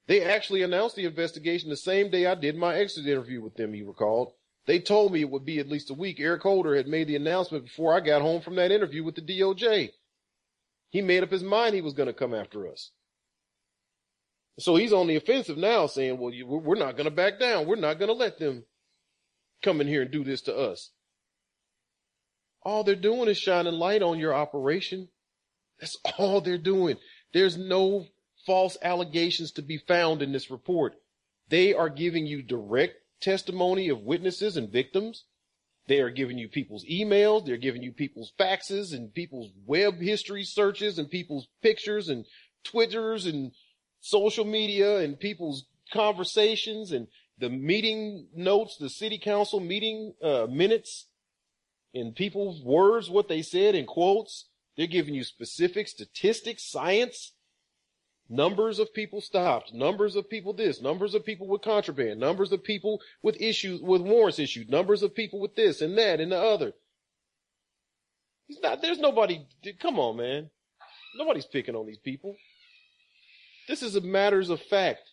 They actually announced the investigation the same day I did my exit interview with them, he recalled. They told me it would be at least a week. Eric Holder had made the announcement before I got home from that interview with the DOJ. He made up his mind he was going to come after us. So he's on the offensive now saying, well, we're not going to back down. We're not going to let them come in here and do this to us. All they're doing is shining light on your operation. That's all they're doing. There's no false allegations to be found in this report. They are giving you direct testimony of witnesses and victims. They are giving you people's emails. They're giving you people's faxes and people's web history searches and people's pictures and Twitters and social media and people's conversations and the meeting notes, the city council meeting uh, minutes in people's words, what they said in quotes. They're giving you specific statistics, science, numbers of people stopped, numbers of people this, numbers of people with contraband, numbers of people with issues, with warrants issued, numbers of people with this and that and the other. He's not, there's nobody, come on, man. Nobody's picking on these people. This is a matters of fact.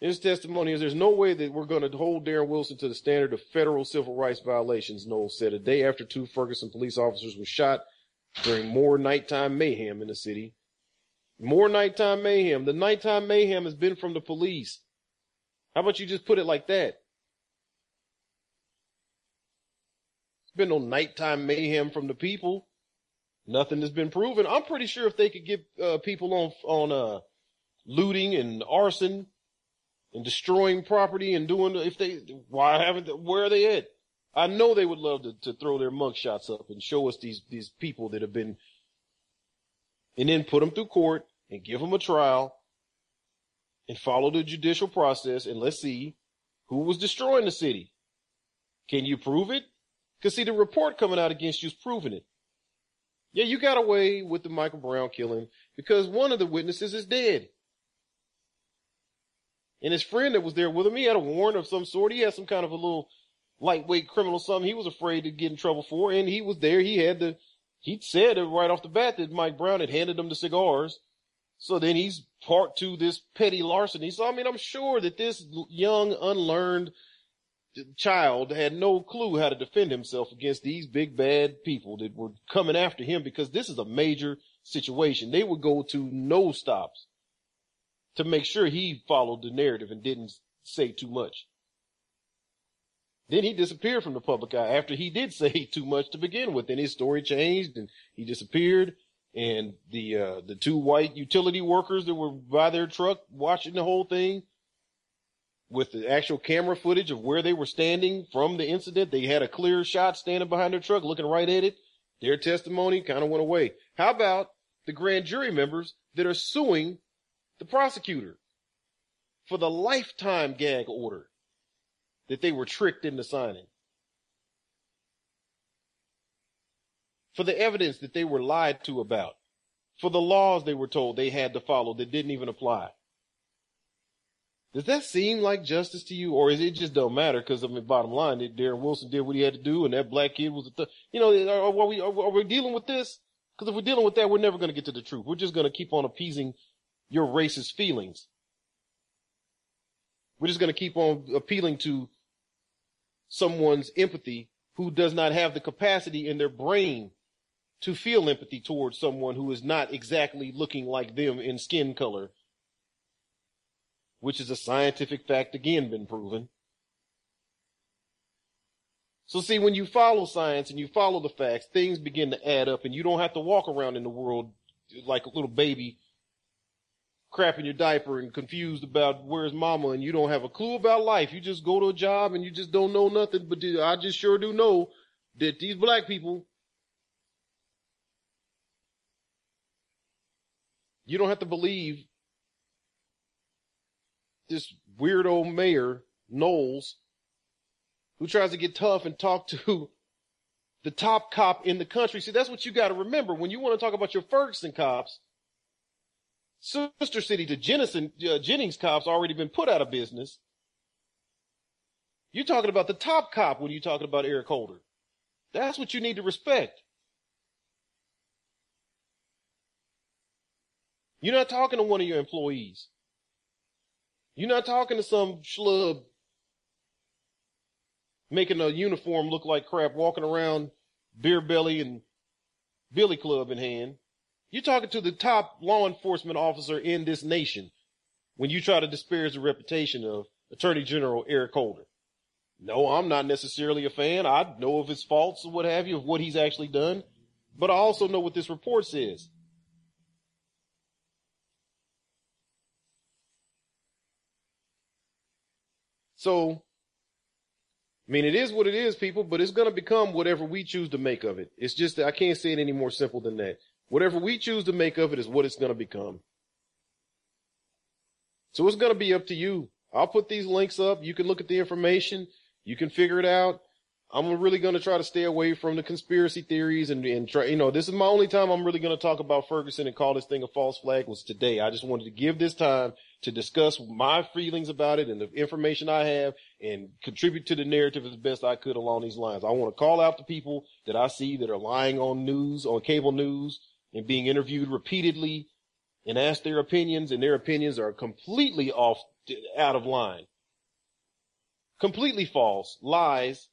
His testimony is there's no way that we're going to hold Darren Wilson to the standard of federal civil rights violations, Knowles said a day after two Ferguson police officers were shot during more nighttime mayhem in the city. More nighttime mayhem. The nighttime mayhem has been from the police. How about you just put it like that? It's been no nighttime mayhem from the people. Nothing has been proven. I'm pretty sure if they could get uh, people on on uh, looting and arson and destroying property and doing if they why haven't they, where are they at? I know they would love to, to throw their mug shots up and show us these these people that have been and then put them through court and give them a trial and follow the judicial process and let's see who was destroying the city. Can you prove it? Cause see the report coming out against you is proving it. Yeah, you got away with the Michael Brown killing because one of the witnesses is dead. And his friend that was there with him, he had a warrant of some sort. He had some kind of a little lightweight criminal something he was afraid to get in trouble for. And he was there. He had the, he said it right off the bat that Mike Brown had handed him the cigars. So then he's part to this petty larceny. So I mean, I'm sure that this young, unlearned child had no clue how to defend himself against these big bad people that were coming after him because this is a major situation. They would go to no stops to make sure he followed the narrative and didn't say too much. Then he disappeared from the public eye after he did say too much to begin with. Then his story changed and he disappeared. And the, uh, the two white utility workers that were by their truck watching the whole thing with the actual camera footage of where they were standing from the incident, they had a clear shot standing behind their truck looking right at it. Their testimony kind of went away. How about the grand jury members that are suing the prosecutor for the lifetime gag order that they were tricked into signing. For the evidence that they were lied to about. For the laws they were told they had to follow that didn't even apply. Does that seem like justice to you, or is it just don't matter? Because I mean, bottom line, Darren Wilson did what he had to do, and that black kid was th- you know, are, are we are, are we dealing with this? Because if we're dealing with that, we're never going to get to the truth. We're just going to keep on appeasing your racist feelings. We're just going to keep on appealing to someone's empathy who does not have the capacity in their brain to feel empathy towards someone who is not exactly looking like them in skin color, which is a scientific fact again been proven. So see, when you follow science and you follow the facts, things begin to add up and you don't have to walk around in the world like a little baby crapping your diaper and confused about where's mama and you don't have a clue about life. You just go to a job and you just don't know nothing. But I just sure do know that these black people, you don't have to believe this weirdo mayor, Knowles, who tries to get tough and talk to the top cop in the country. See, that's what you got to remember when you want to talk about your Ferguson cops sister city to Jennison, uh, Jennings cops already been put out of business. You're talking about the top cop when you're talking about Eric Holder. That's what you need to respect. You're not talking to one of your employees. You're not talking to some schlub making a uniform look like crap, walking around beer belly and billy club in hand. You're talking to the top law enforcement officer in this nation when you try to disparage the reputation of Attorney General Eric Holder. No, I'm not necessarily a fan. I know of his faults or what have you, of what he's actually done, but I also know what this report says. So, I mean, it is what it is, people, but it's going to become whatever we choose to make of it. It's just that I can't say it any more simple than that. Whatever we choose to make of it is what it's going to become. So it's going to be up to you. I'll put these links up. You can look at the information. You can figure it out. I'm really going to try to stay away from the conspiracy theories and, and try, you know, this is my only time I'm really going to talk about Ferguson and call this thing a false flag was today. I just wanted to give this time to discuss my feelings about it and the information I have and contribute to the narrative as best I could along these lines. I want to call out the people that I see that are lying on news, on cable news, and being interviewed repeatedly and asked their opinions and their opinions are completely off, out of line. Completely false, lies,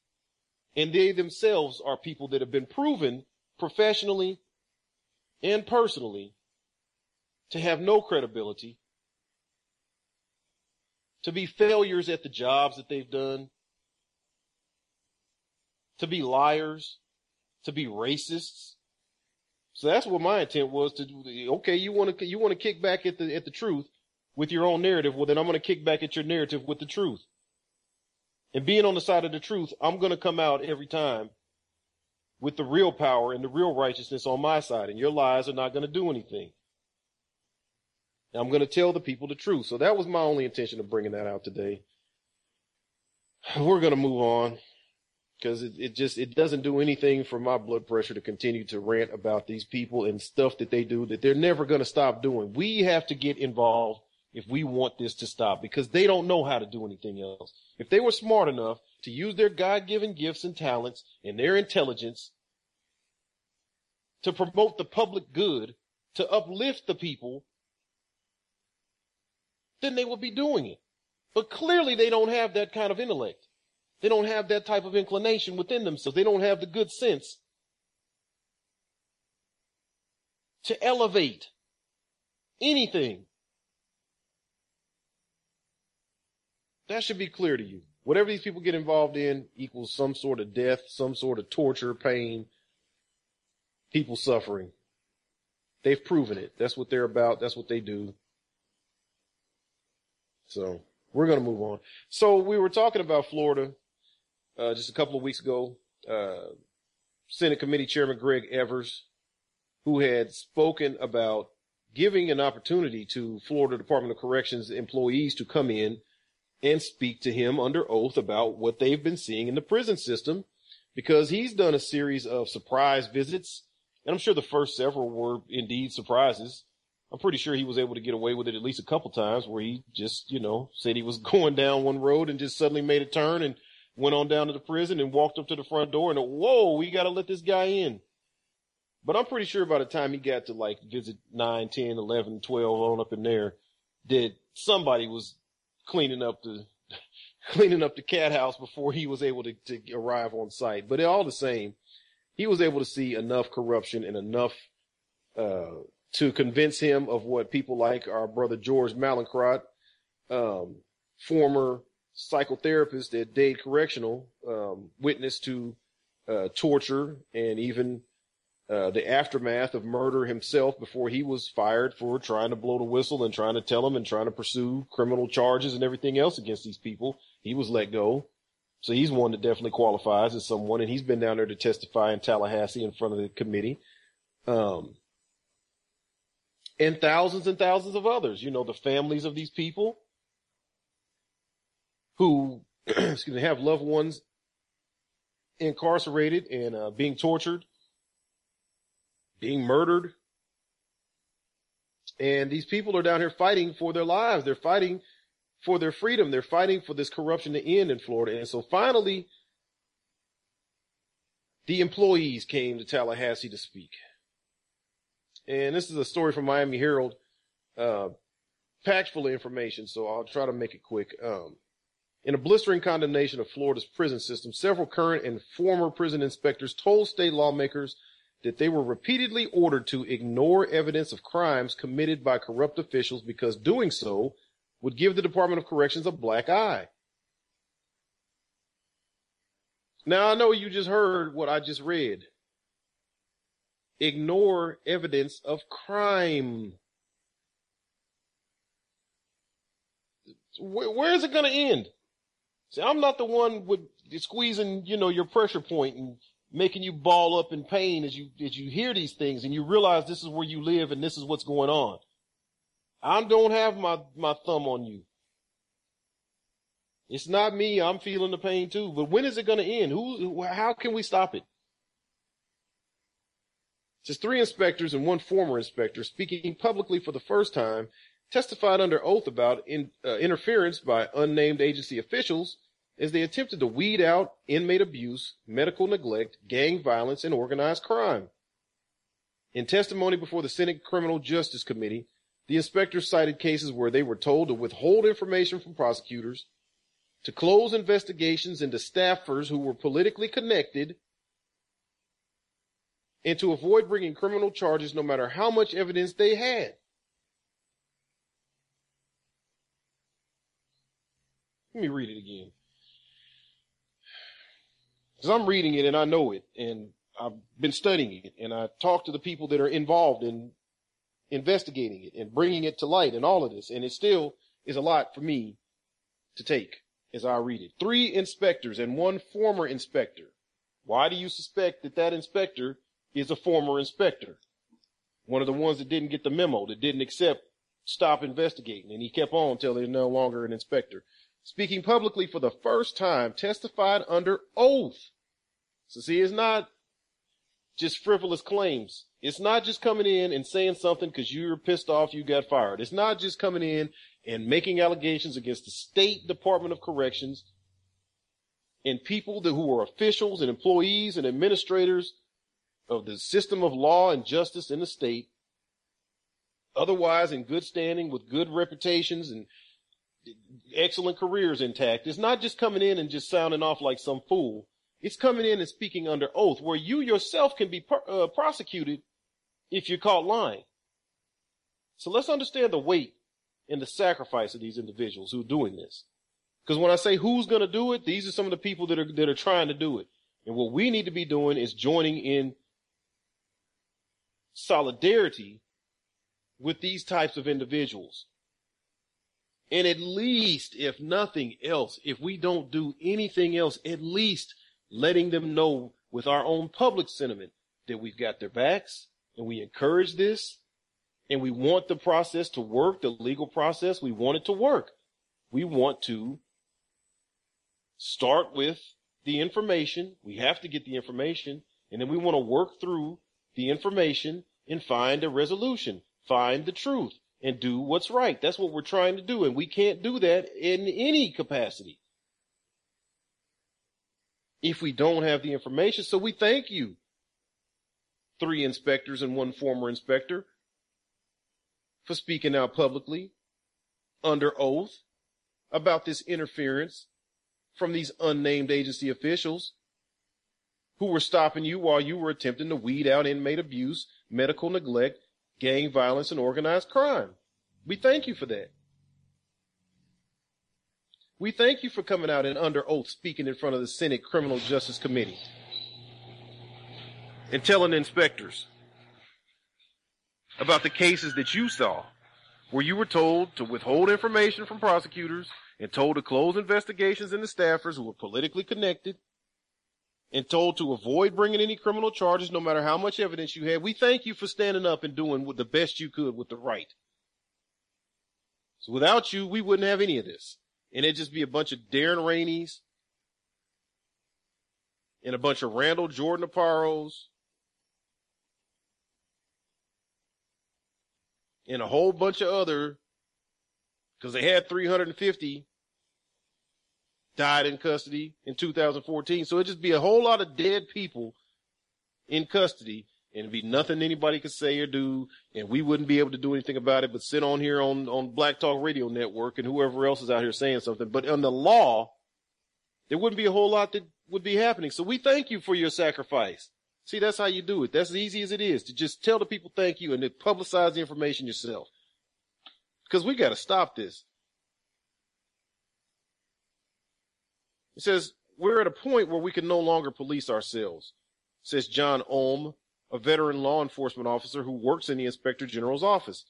and they themselves are people that have been proven professionally and personally to have no credibility, to be failures at the jobs that they've done, to be liars, to be racists, so that's what my intent was to do. Okay, you want to you want to kick back at the at the truth with your own narrative. Well, then I'm going to kick back at your narrative with the truth. And being on the side of the truth, I'm going to come out every time with the real power and the real righteousness on my side, and your lies are not going to do anything. And I'm going to tell the people the truth. So that was my only intention of bringing that out today. We're going to move on because it, it just it doesn't do anything for my blood pressure to continue to rant about these people and stuff that they do that they're never going to stop doing. We have to get involved if we want this to stop because they don't know how to do anything else. If they were smart enough to use their God-given gifts and talents and their intelligence to promote the public good, to uplift the people, then they would be doing it. But clearly they don't have that kind of intellect. They don't have that type of inclination within themselves. They don't have the good sense to elevate anything. That should be clear to you. Whatever these people get involved in equals some sort of death, some sort of torture, pain, people suffering. They've proven it. That's what they're about. That's what they do. So we're going to move on. So we were talking about Florida uh, just a couple of weeks ago, uh, Senate Committee Chairman Greg Evers, who had spoken about giving an opportunity to Florida Department of Corrections employees to come in and speak to him under oath about what they've been seeing in the prison system because he's done a series of surprise visits. And I'm sure the first several were indeed surprises. I'm pretty sure he was able to get away with it at least a couple times where he just, you know, said he was going down one road and just suddenly made a turn and went on down to the prison and walked up to the front door and whoa, we got to let this guy in. But I'm pretty sure by the time he got to like visit 9, 10, 11, 12 on up in there, that somebody was cleaning up the, cleaning up the cat house before he was able to, to arrive on site. But all the same, he was able to see enough corruption and enough uh, to convince him of what people like our brother George Mallinckrodt, um, former psychotherapist at Dade Correctional, um, witness to uh, torture and even uh, the aftermath of murder himself before he was fired for trying to blow the whistle and trying to tell them and trying to pursue criminal charges and everything else against these people. He was let go. So he's one that definitely qualifies as someone, and he's been down there to testify in Tallahassee in front of the committee. Um, and thousands and thousands of others, you know, the families of these people who, excuse me, have loved ones incarcerated and uh, being tortured, being murdered. And these people are down here fighting for their lives. They're fighting for their freedom. They're fighting for this corruption to end in Florida. And so finally, the employees came to Tallahassee to speak. And this is a story from Miami Herald, uh, packed full of information. So I'll try to make it quick. Um, in a blistering condemnation of Florida's prison system, several current and former prison inspectors told state lawmakers that they were repeatedly ordered to ignore evidence of crimes committed by corrupt officials because doing so would give the Department of Corrections a black eye. Now I know you just heard what I just read. Ignore evidence of crime. Where, where is it going to end? See, I'm not the one with squeezing, you know, your pressure point and making you ball up in pain as you as you hear these things and you realize this is where you live and this is what's going on. I don't have my my thumb on you. It's not me. I'm feeling the pain too. But when is it going to end? Who? How can we stop it? Just three inspectors and one former inspector speaking publicly for the first time testified under oath about in, uh, interference by unnamed agency officials as they attempted to weed out inmate abuse, medical neglect, gang violence, and organized crime. In testimony before the Senate Criminal Justice Committee, the inspectors cited cases where they were told to withhold information from prosecutors, to close investigations into staffers who were politically connected, and to avoid bringing criminal charges no matter how much evidence they had. Let me read it again. Because I'm reading it and I know it, and I've been studying it, and I talk to the people that are involved in investigating it and bringing it to light and all of this, and it still is a lot for me to take as I read it. Three inspectors and one former inspector. Why do you suspect that that inspector is a former inspector? One of the ones that didn't get the memo, that didn't accept stop investigating, and he kept on until he's no longer an inspector speaking publicly for the first time, testified under oath. So see, it's not just frivolous claims. It's not just coming in and saying something because you're pissed off you got fired. It's not just coming in and making allegations against the State Department of Corrections and people that, who are officials and employees and administrators of the system of law and justice in the state, otherwise in good standing with good reputations and excellent careers intact. It's not just coming in and just sounding off like some fool. It's coming in and speaking under oath where you yourself can be uh, prosecuted if you're caught lying. So let's understand the weight and the sacrifice of these individuals who are doing this. Because when I say who's going to do it, these are some of the people that are, that are trying to do it. And what we need to be doing is joining in solidarity with these types of individuals. And at least, if nothing else, if we don't do anything else, at least letting them know with our own public sentiment that we've got their backs and we encourage this and we want the process to work, the legal process, we want it to work. We want to start with the information. We have to get the information and then we want to work through the information and find a resolution, find the truth and do what's right. That's what we're trying to do. And we can't do that in any capacity if we don't have the information. So we thank you, three inspectors and one former inspector, for speaking out publicly under oath about this interference from these unnamed agency officials who were stopping you while you were attempting to weed out inmate abuse, medical neglect, gang violence, and organized crime. We thank you for that. We thank you for coming out and under oath speaking in front of the Senate Criminal Justice Committee and telling inspectors about the cases that you saw where you were told to withhold information from prosecutors and told to close investigations into staffers who were politically connected and told to avoid bringing any criminal charges no matter how much evidence you had. We thank you for standing up and doing the best you could with the right. So without you, we wouldn't have any of this. And it'd just be a bunch of Darren Rainey's and a bunch of Randall Jordan Aparos and a whole bunch of other because they had 350 died in custody in 2014. So it'd just be a whole lot of dead people in custody and be nothing anybody could say or do. And we wouldn't be able to do anything about it, but sit on here on, on Black Talk Radio Network and whoever else is out here saying something. But on the law, there wouldn't be a whole lot that would be happening. So we thank you for your sacrifice. See, that's how you do it. That's as easy as it is to just tell the people thank you and to publicize the information yourself. Because we got to stop this. It says, we're at a point where we can no longer police ourselves, says John Ulm, a veteran law enforcement officer who works in the inspector general's office.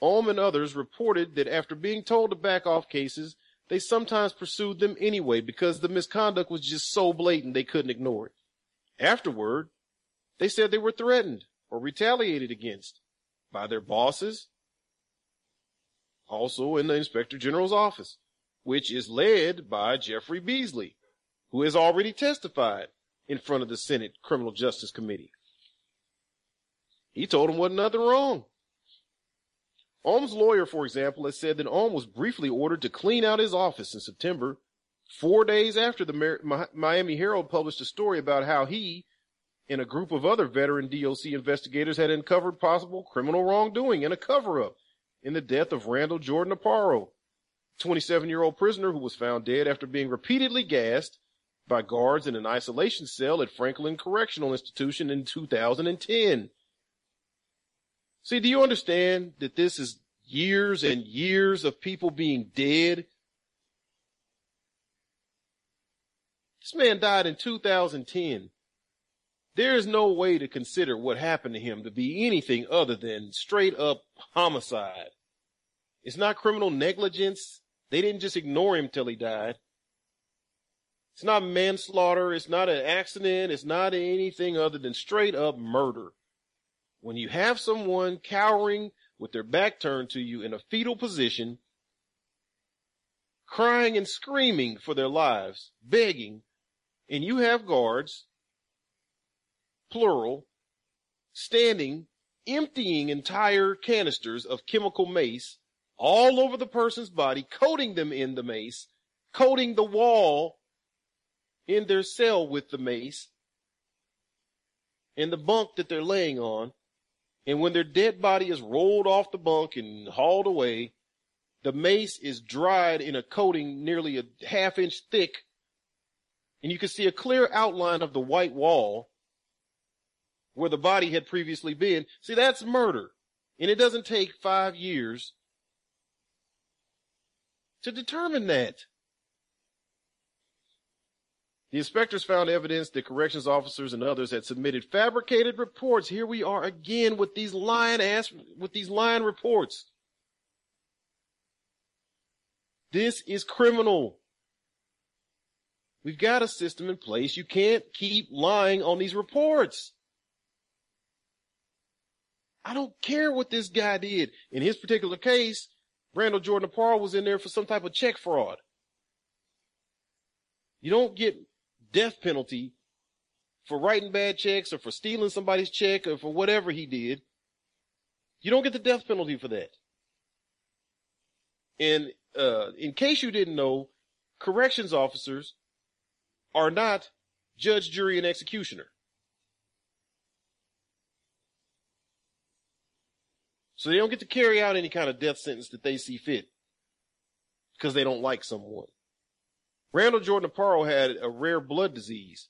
Ulm and others reported that after being told to back off cases, they sometimes pursued them anyway because the misconduct was just so blatant they couldn't ignore it. Afterward, they said they were threatened or retaliated against by their bosses, also in the inspector general's office, which is led by Jeffrey Beasley, who has already testified in front of the Senate Criminal Justice Committee. He told him wasn't nothing wrong. Ulm's lawyer, for example, has said that Ulm was briefly ordered to clean out his office in September, four days after the Miami Herald published a story about how he and a group of other veteran DOC investigators had uncovered possible criminal wrongdoing and a cover-up in the death of Randall Jordan Aparo, 27 year old prisoner who was found dead after being repeatedly gassed by guards in an isolation cell at Franklin Correctional Institution in 2010. See, do you understand that this is years and years of people being dead? This man died in 2010. There is no way to consider what happened to him to be anything other than straight up homicide. It's not criminal negligence. They didn't just ignore him till he died. It's not manslaughter. It's not an accident. It's not anything other than straight up murder. When you have someone cowering with their back turned to you in a fetal position, crying and screaming for their lives, begging, and you have guards, plural, standing, emptying entire canisters of chemical mace all over the person's body, coating them in the mace, coating the wall in their cell with the mace, and the bunk that they're laying on, and when their dead body is rolled off the bunk and hauled away, the mace is dried in a coating nearly a half inch thick. And you can see a clear outline of the white wall where the body had previously been. See, that's murder. And it doesn't take five years to determine that. The inspectors found evidence that corrections officers and others had submitted fabricated reports. Here we are again with these lying ass, with these lying reports. This is criminal. We've got a system in place. You can't keep lying on these reports. I don't care what this guy did. In his particular case, Randall Jordan Aparo was in there for some type of check fraud. You don't get death penalty for writing bad checks or for stealing somebody's check or for whatever he did. You don't get the death penalty for that. And uh, in case you didn't know, corrections officers are not judge, jury, and executioner. So they don't get to carry out any kind of death sentence that they see fit because they don't like someone. Randall Jordan Aparo had a rare blood disease.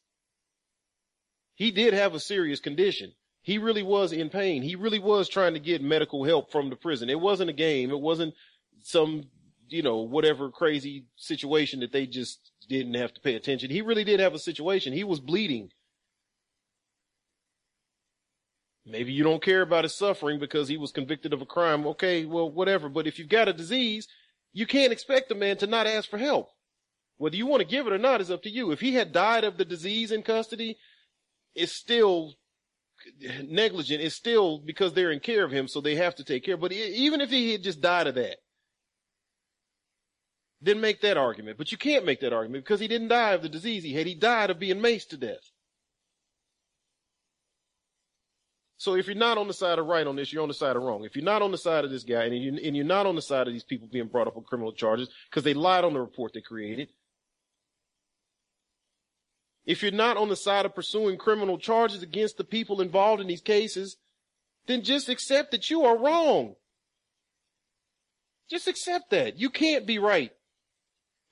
He did have a serious condition. He really was in pain. He really was trying to get medical help from the prison. It wasn't a game. It wasn't some, you know, whatever crazy situation that they just didn't have to pay attention. He really did have a situation. He was bleeding. Maybe you don't care about his suffering because he was convicted of a crime. Okay, well, whatever. But if you've got a disease, you can't expect a man to not ask for help. Whether you want to give it or not is up to you. If he had died of the disease in custody, it's still negligent. It's still because they're in care of him, so they have to take care. But even if he had just died of that, then make that argument. But you can't make that argument because he didn't die of the disease he had. He died of being maced to death. So if you're not on the side of right on this, you're on the side of wrong. If you're not on the side of this guy and, you, and you're not on the side of these people being brought up on criminal charges because they lied on the report they created, if you're not on the side of pursuing criminal charges against the people involved in these cases, then just accept that you are wrong. Just accept that. You can't be right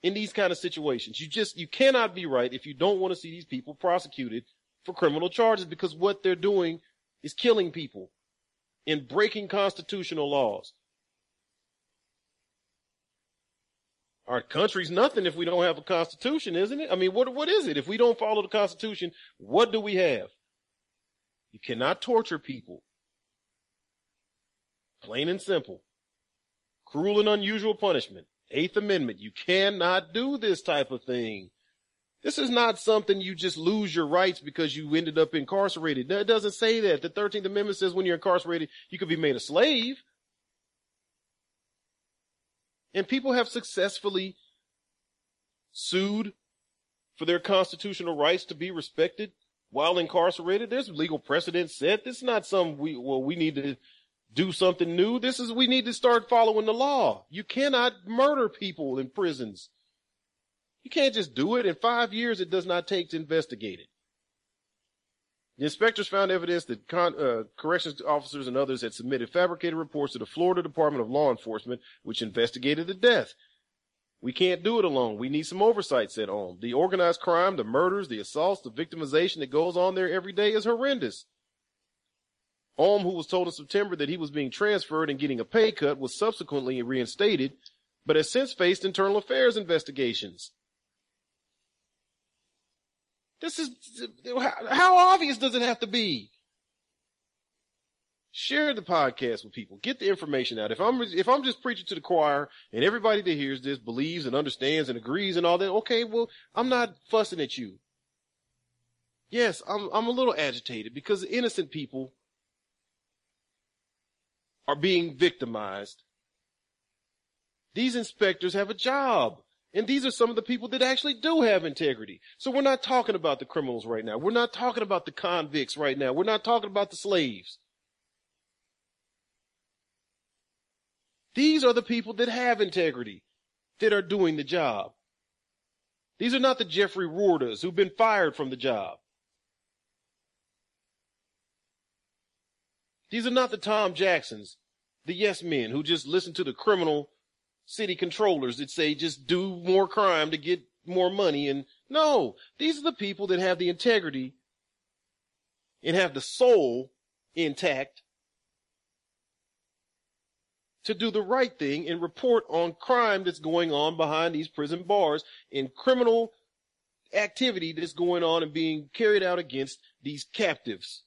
in these kind of situations. You just, you cannot be right if you don't want to see these people prosecuted for criminal charges because what they're doing is killing people and breaking constitutional laws. Our country's nothing if we don't have a constitution, isn't it? I mean, what, what is it? If we don't follow the constitution, what do we have? You cannot torture people. Plain and simple. Cruel and unusual punishment. Eighth Amendment. You cannot do this type of thing. This is not something you just lose your rights because you ended up incarcerated. It doesn't say that. The 13th Amendment says when you're incarcerated, you could be made a slave. And people have successfully sued for their constitutional rights to be respected while incarcerated. There's legal precedent set. This is not some we, well, we need to do something new. This is, we need to start following the law. You cannot murder people in prisons. You can't just do it. In five years, it does not take to investigate it. The inspectors found evidence that con- uh, corrections officers and others had submitted fabricated reports to the Florida Department of Law Enforcement, which investigated the death. We can't do it alone. We need some oversight, said Ulm. The organized crime, the murders, the assaults, the victimization that goes on there every day is horrendous. Ulm, who was told in September that he was being transferred and getting a pay cut, was subsequently reinstated, but has since faced internal affairs investigations. This is, how obvious does it have to be? Share the podcast with people. Get the information out. If I'm, if I'm just preaching to the choir and everybody that hears this believes and understands and agrees and all that, okay, well, I'm not fussing at you. Yes, I'm, I'm a little agitated because innocent people are being victimized. These inspectors have a job. And these are some of the people that actually do have integrity. So we're not talking about the criminals right now. We're not talking about the convicts right now. We're not talking about the slaves. These are the people that have integrity, that are doing the job. These are not the Jeffrey Roordas who've been fired from the job. These are not the Tom Jacksons, the yes men who just listen to the criminal city controllers that say just do more crime to get more money. And no, these are the people that have the integrity and have the soul intact to do the right thing and report on crime that's going on behind these prison bars and criminal activity that's going on and being carried out against these captives.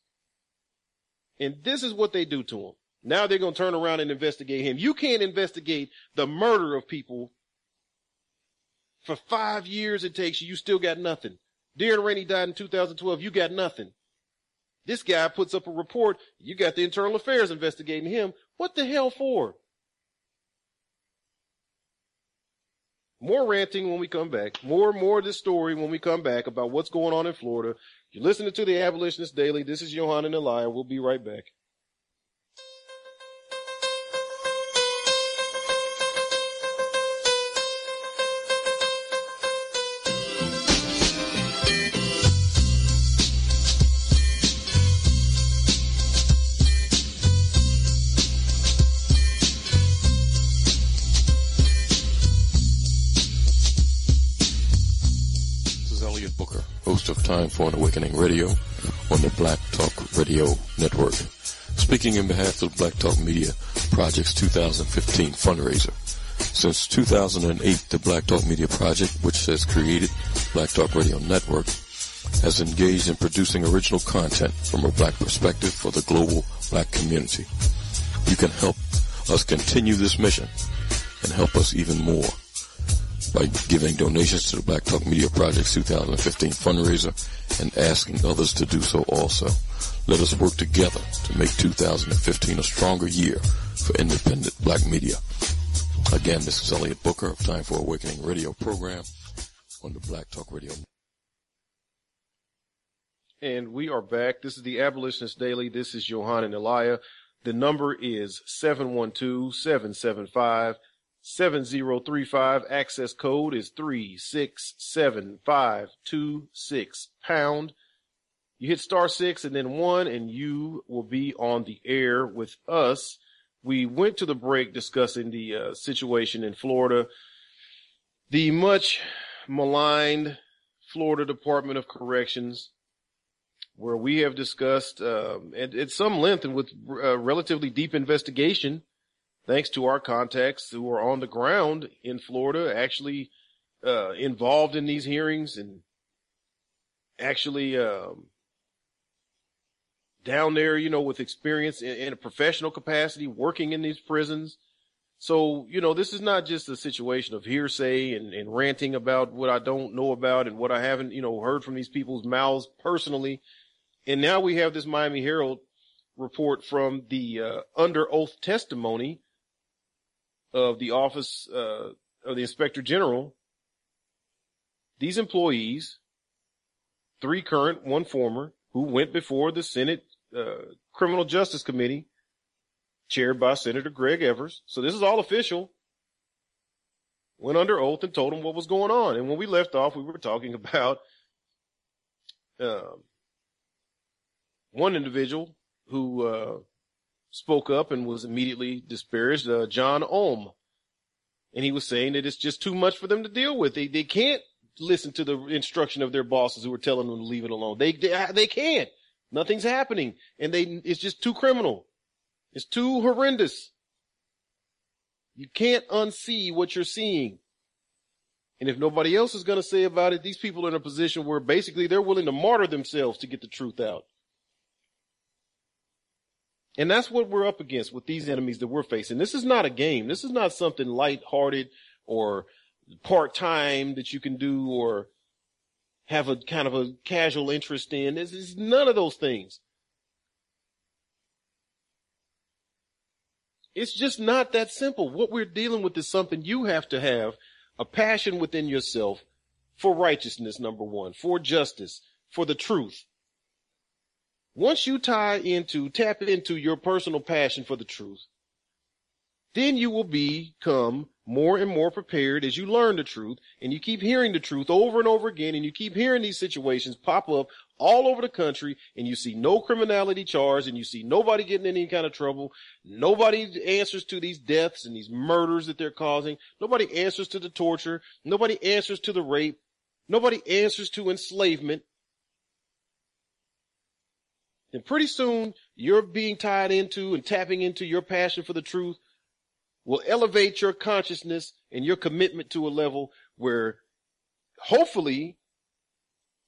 And this is what they do to them. Now they're going to turn around and investigate him. You can't investigate the murder of people for five years it takes you. You still got nothing. Darren Rainey died in 2012. You got nothing. This guy puts up a report. You got the internal affairs investigating him. What the hell for? More ranting when we come back. More, and more of this story when we come back about what's going on in Florida. You're listening to the Abolitionist Daily. This is Yohanan Elia. We'll be right back. Time for an Awakening Radio on the Black Talk Radio Network. Speaking in behalf of the Black Talk Media Project's 2015 fundraiser. Since 2008, the Black Talk Media Project, which has created Black Talk Radio Network, has engaged in producing original content from a black perspective for the global black community. You can help us continue this mission and help us even more by giving donations to the Black Talk Media Project's 2015 fundraiser and asking others to do so also. Let us work together to make 2015 a stronger year for independent black media. Again, this is Elliot Booker of Time for Awakening radio program on the Black Talk Radio. And we are back. This is the Abolitionist Daily. This is Yohanan Elia. The number is 712-775 7035. Access code is 367526 pound. You hit star six and then one and you will be on the air with us. We went to the break discussing the uh, situation in Florida. The much maligned Florida Department of Corrections, where we have discussed um, at, at, some length and with uh, relatively deep investigation thanks to our contacts who are on the ground in Florida, actually uh, involved in these hearings and actually um, down there, you know, with experience in, in, a professional capacity, working in these prisons. So, you know, this is not just a situation of hearsay and, and ranting about what I don't know about and what I haven't, you know, heard from these people's mouths personally. And now we have this Miami Herald report from the uh, under oath testimony of the office uh, of the inspector general, these employees, three current, one former, who went before the Senate uh, Criminal Justice Committee, chaired by Senator Greg Evers. So this is all official. Went under oath and told them what was going on. And when we left off, we were talking about uh, one individual who uh, spoke up and was immediately disparaged, uh, John Ulm. And he was saying that it's just too much for them to deal with. They, they can't listen to the instruction of their bosses who are telling them to leave it alone. They, they, they can't. Nothing's happening. And they, it's just too criminal. It's too horrendous. You can't unsee what you're seeing. And if nobody else is going to say about it, these people are in a position where basically they're willing to martyr themselves to get the truth out. And that's what we're up against with these enemies that we're facing. This is not a game. This is not something light-hearted or part-time that you can do or have a kind of a casual interest in. This is none of those things. It's just not that simple. What we're dealing with is something you have to have a passion within yourself for righteousness, number one, for justice, for the truth. Once you tie into, tap into your personal passion for the truth, then you will become more and more prepared as you learn the truth and you keep hearing the truth over and over again and you keep hearing these situations pop up all over the country and you see no criminality charged and you see nobody getting in any kind of trouble. Nobody answers to these deaths and these murders that they're causing. Nobody answers to the torture. Nobody answers to the rape. Nobody answers to enslavement then pretty soon you're being tied into and tapping into your passion for the truth will elevate your consciousness and your commitment to a level where hopefully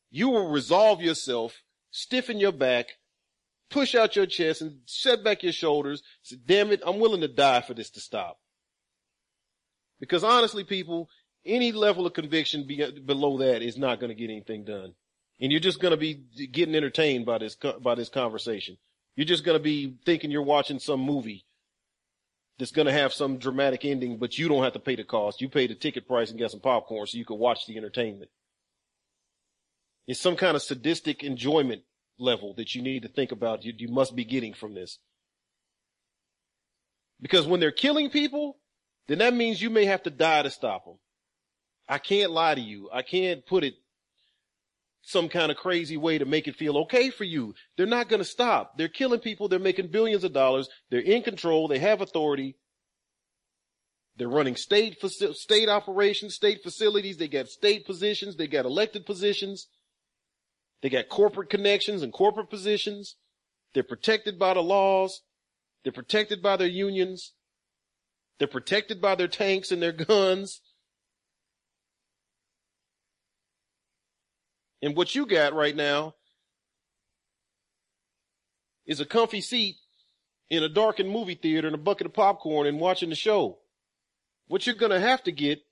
you will resolve yourself, stiffen your back, push out your chest and set back your shoulders. Say, damn it, I'm willing to die for this to stop. Because honestly, people, any level of conviction be, below that is not going to get anything done and you're just going to be getting entertained by this by this conversation. You're just going to be thinking you're watching some movie that's going to have some dramatic ending, but you don't have to pay the cost. You pay the ticket price and get some popcorn so you can watch the entertainment. It's some kind of sadistic enjoyment level that you need to think about. You, you must be getting from this. Because when they're killing people, then that means you may have to die to stop them. I can't lie to you. I can't put it some kind of crazy way to make it feel okay for you. They're not going to stop. They're killing people. They're making billions of dollars. They're in control. They have authority. They're running state, state operations, state facilities. They got state positions. They got elected positions. They got corporate connections and corporate positions. They're protected by the laws. They're protected by their unions. They're protected by their tanks and their guns. And what you got right now is a comfy seat in a darkened movie theater and a bucket of popcorn and watching the show. What you're going to have to get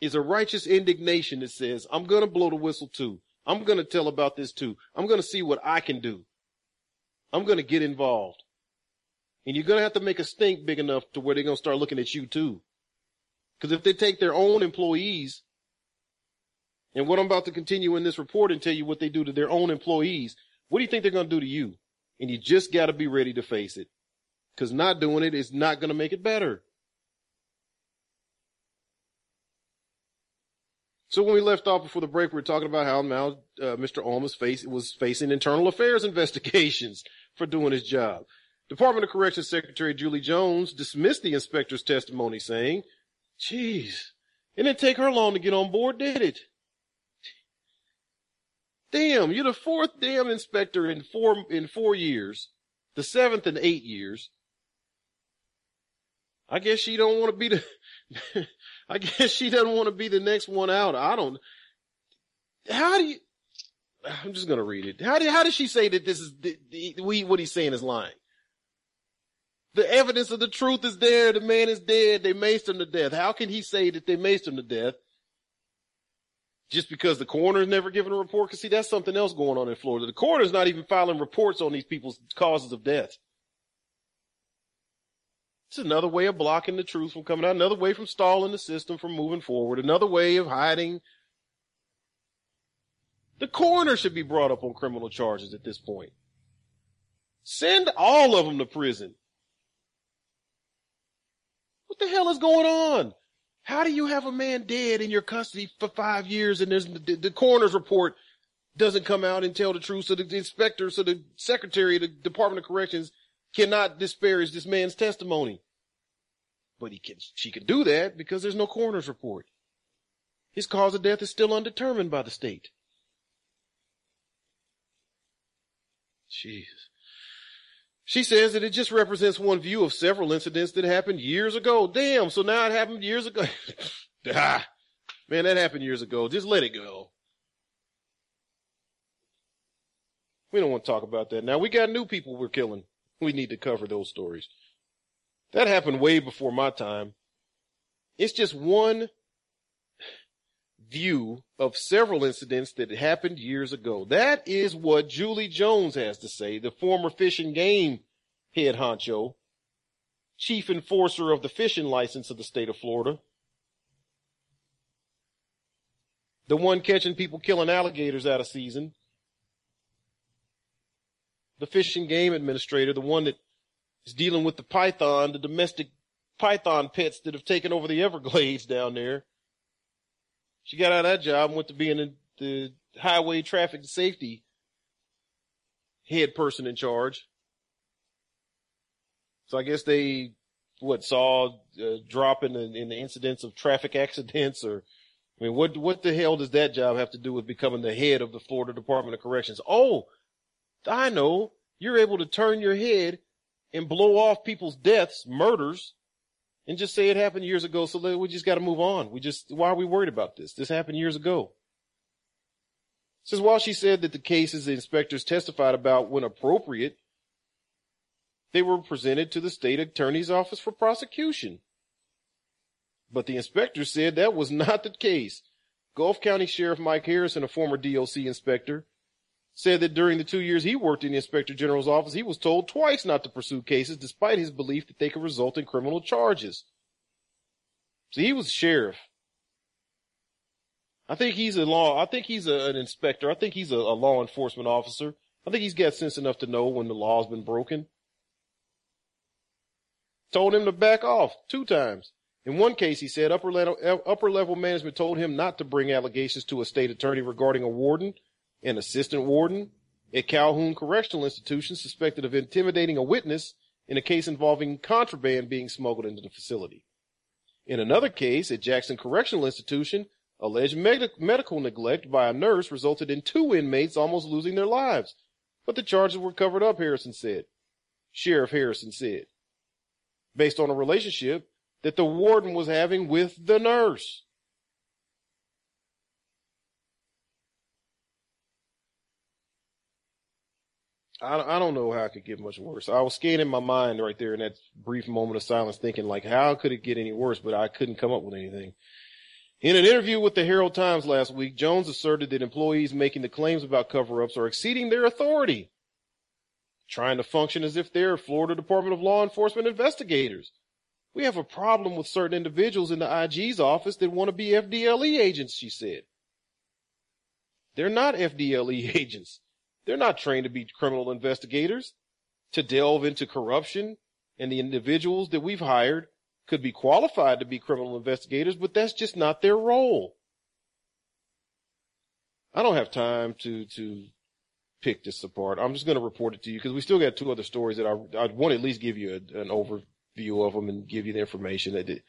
is a righteous indignation that says, I'm going to blow the whistle too. I'm going to tell about this too. I'm going to see what I can do. I'm going to get involved. And you're going to have to make a stink big enough to where they're going to start looking at you too. Because if they take their own employees, and what I'm about to continue in this report and tell you what they do to their own employees, what do you think they're going to do to you? And you just got to be ready to face it. Because not doing it is not going to make it better. So when we left off before the break, we were talking about how now uh, Mr. Ulm face, was facing internal affairs investigations for doing his job. Department of Corrections Secretary Julie Jones dismissed the inspector's testimony, saying, "Geez, it didn't take her long to get on board, did it? Damn, you're the fourth damn inspector in four in four years, the seventh in eight years. I guess she don't want to be the. I guess she doesn't want to be the next one out. I don't. How do you? I'm just gonna read it. How did how does she say that this is the, the, we what he's saying is lying? The evidence of the truth is there. The man is dead. They maced him to death. How can he say that they maced him to death? Just because the coroner's never given a report? Cause see, that's something else going on in Florida. The coroner's not even filing reports on these people's causes of death. It's another way of blocking the truth from coming out, another way from stalling the system from moving forward, another way of hiding. The coroner should be brought up on criminal charges at this point. Send all of them to prison. What the hell is going on? How do you have a man dead in your custody for five years and there's the, the coroner's report doesn't come out and tell the truth so the inspector, so the secretary of the Department of Corrections cannot disparage this man's testimony. But he can, she can do that because there's no coroner's report. His cause of death is still undetermined by the state. Jeez. She says that it just represents one view of several incidents that happened years ago. Damn, so now it happened years ago. ah, man, that happened years ago. Just let it go. We don't want to talk about that now. We got new people we're killing. We need to cover those stories. That happened way before my time. It's just one view of several incidents that happened years ago. That is what Julie Jones has to say, the former Fish and Game head honcho, chief enforcer of the fishing license of the state of Florida. The one catching people killing alligators out of season. The fish and game administrator, the one that is dealing with the python, the domestic python pets that have taken over the Everglades down there. She got out of that job and went to being the, the highway traffic safety head person in charge. So I guess they, what, saw a uh, drop in the, in the incidents of traffic accidents or, I mean, what, what the hell does that job have to do with becoming the head of the Florida Department of Corrections? Oh, I know. You're able to turn your head and blow off people's deaths, murders, and just say it happened years ago. So we just got to move on. We just, why are we worried about this? This happened years ago. Says while she said that the cases the inspectors testified about when appropriate, they were presented to the state attorney's office for prosecution. But the inspector said that was not the case. Gulf County Sheriff Mike Harrison, a former DOC inspector, said that during the two years he worked in the inspector general's office, he was told twice not to pursue cases despite his belief that they could result in criminal charges. So he was a sheriff. I think he's a law, I think he's a, an inspector. I think he's a, a law enforcement officer. I think he's got sense enough to know when the law's been broken. Told him to back off two times. In one case, he said upper level, upper level management told him not to bring allegations to a state attorney regarding a warden an assistant warden at Calhoun Correctional Institution suspected of intimidating a witness in a case involving contraband being smuggled into the facility. In another case at Jackson Correctional Institution, Alleged med- medical neglect by a nurse resulted in two inmates almost losing their lives. But the charges were covered up, Harrison said. Sheriff Harrison said. Based on a relationship that the warden was having with the nurse. I, I don't know how it could get much worse. I was scanning my mind right there in that brief moment of silence thinking like, how could it get any worse? But I couldn't come up with anything. In an interview with the Herald Times last week, Jones asserted that employees making the claims about cover-ups are exceeding their authority, trying to function as if they're Florida Department of Law Enforcement investigators. We have a problem with certain individuals in the IG's office that want to be FDLE agents, she said. They're not FDLE agents. They're not trained to be criminal investigators, to delve into corruption, and the individuals that we've hired could be qualified to be criminal investigators, but that's just not their role. I don't have time to, to pick this apart. I'm just going to report it to you because we still got two other stories that I, I want to at least give you a, an overview of them and give you the information that it,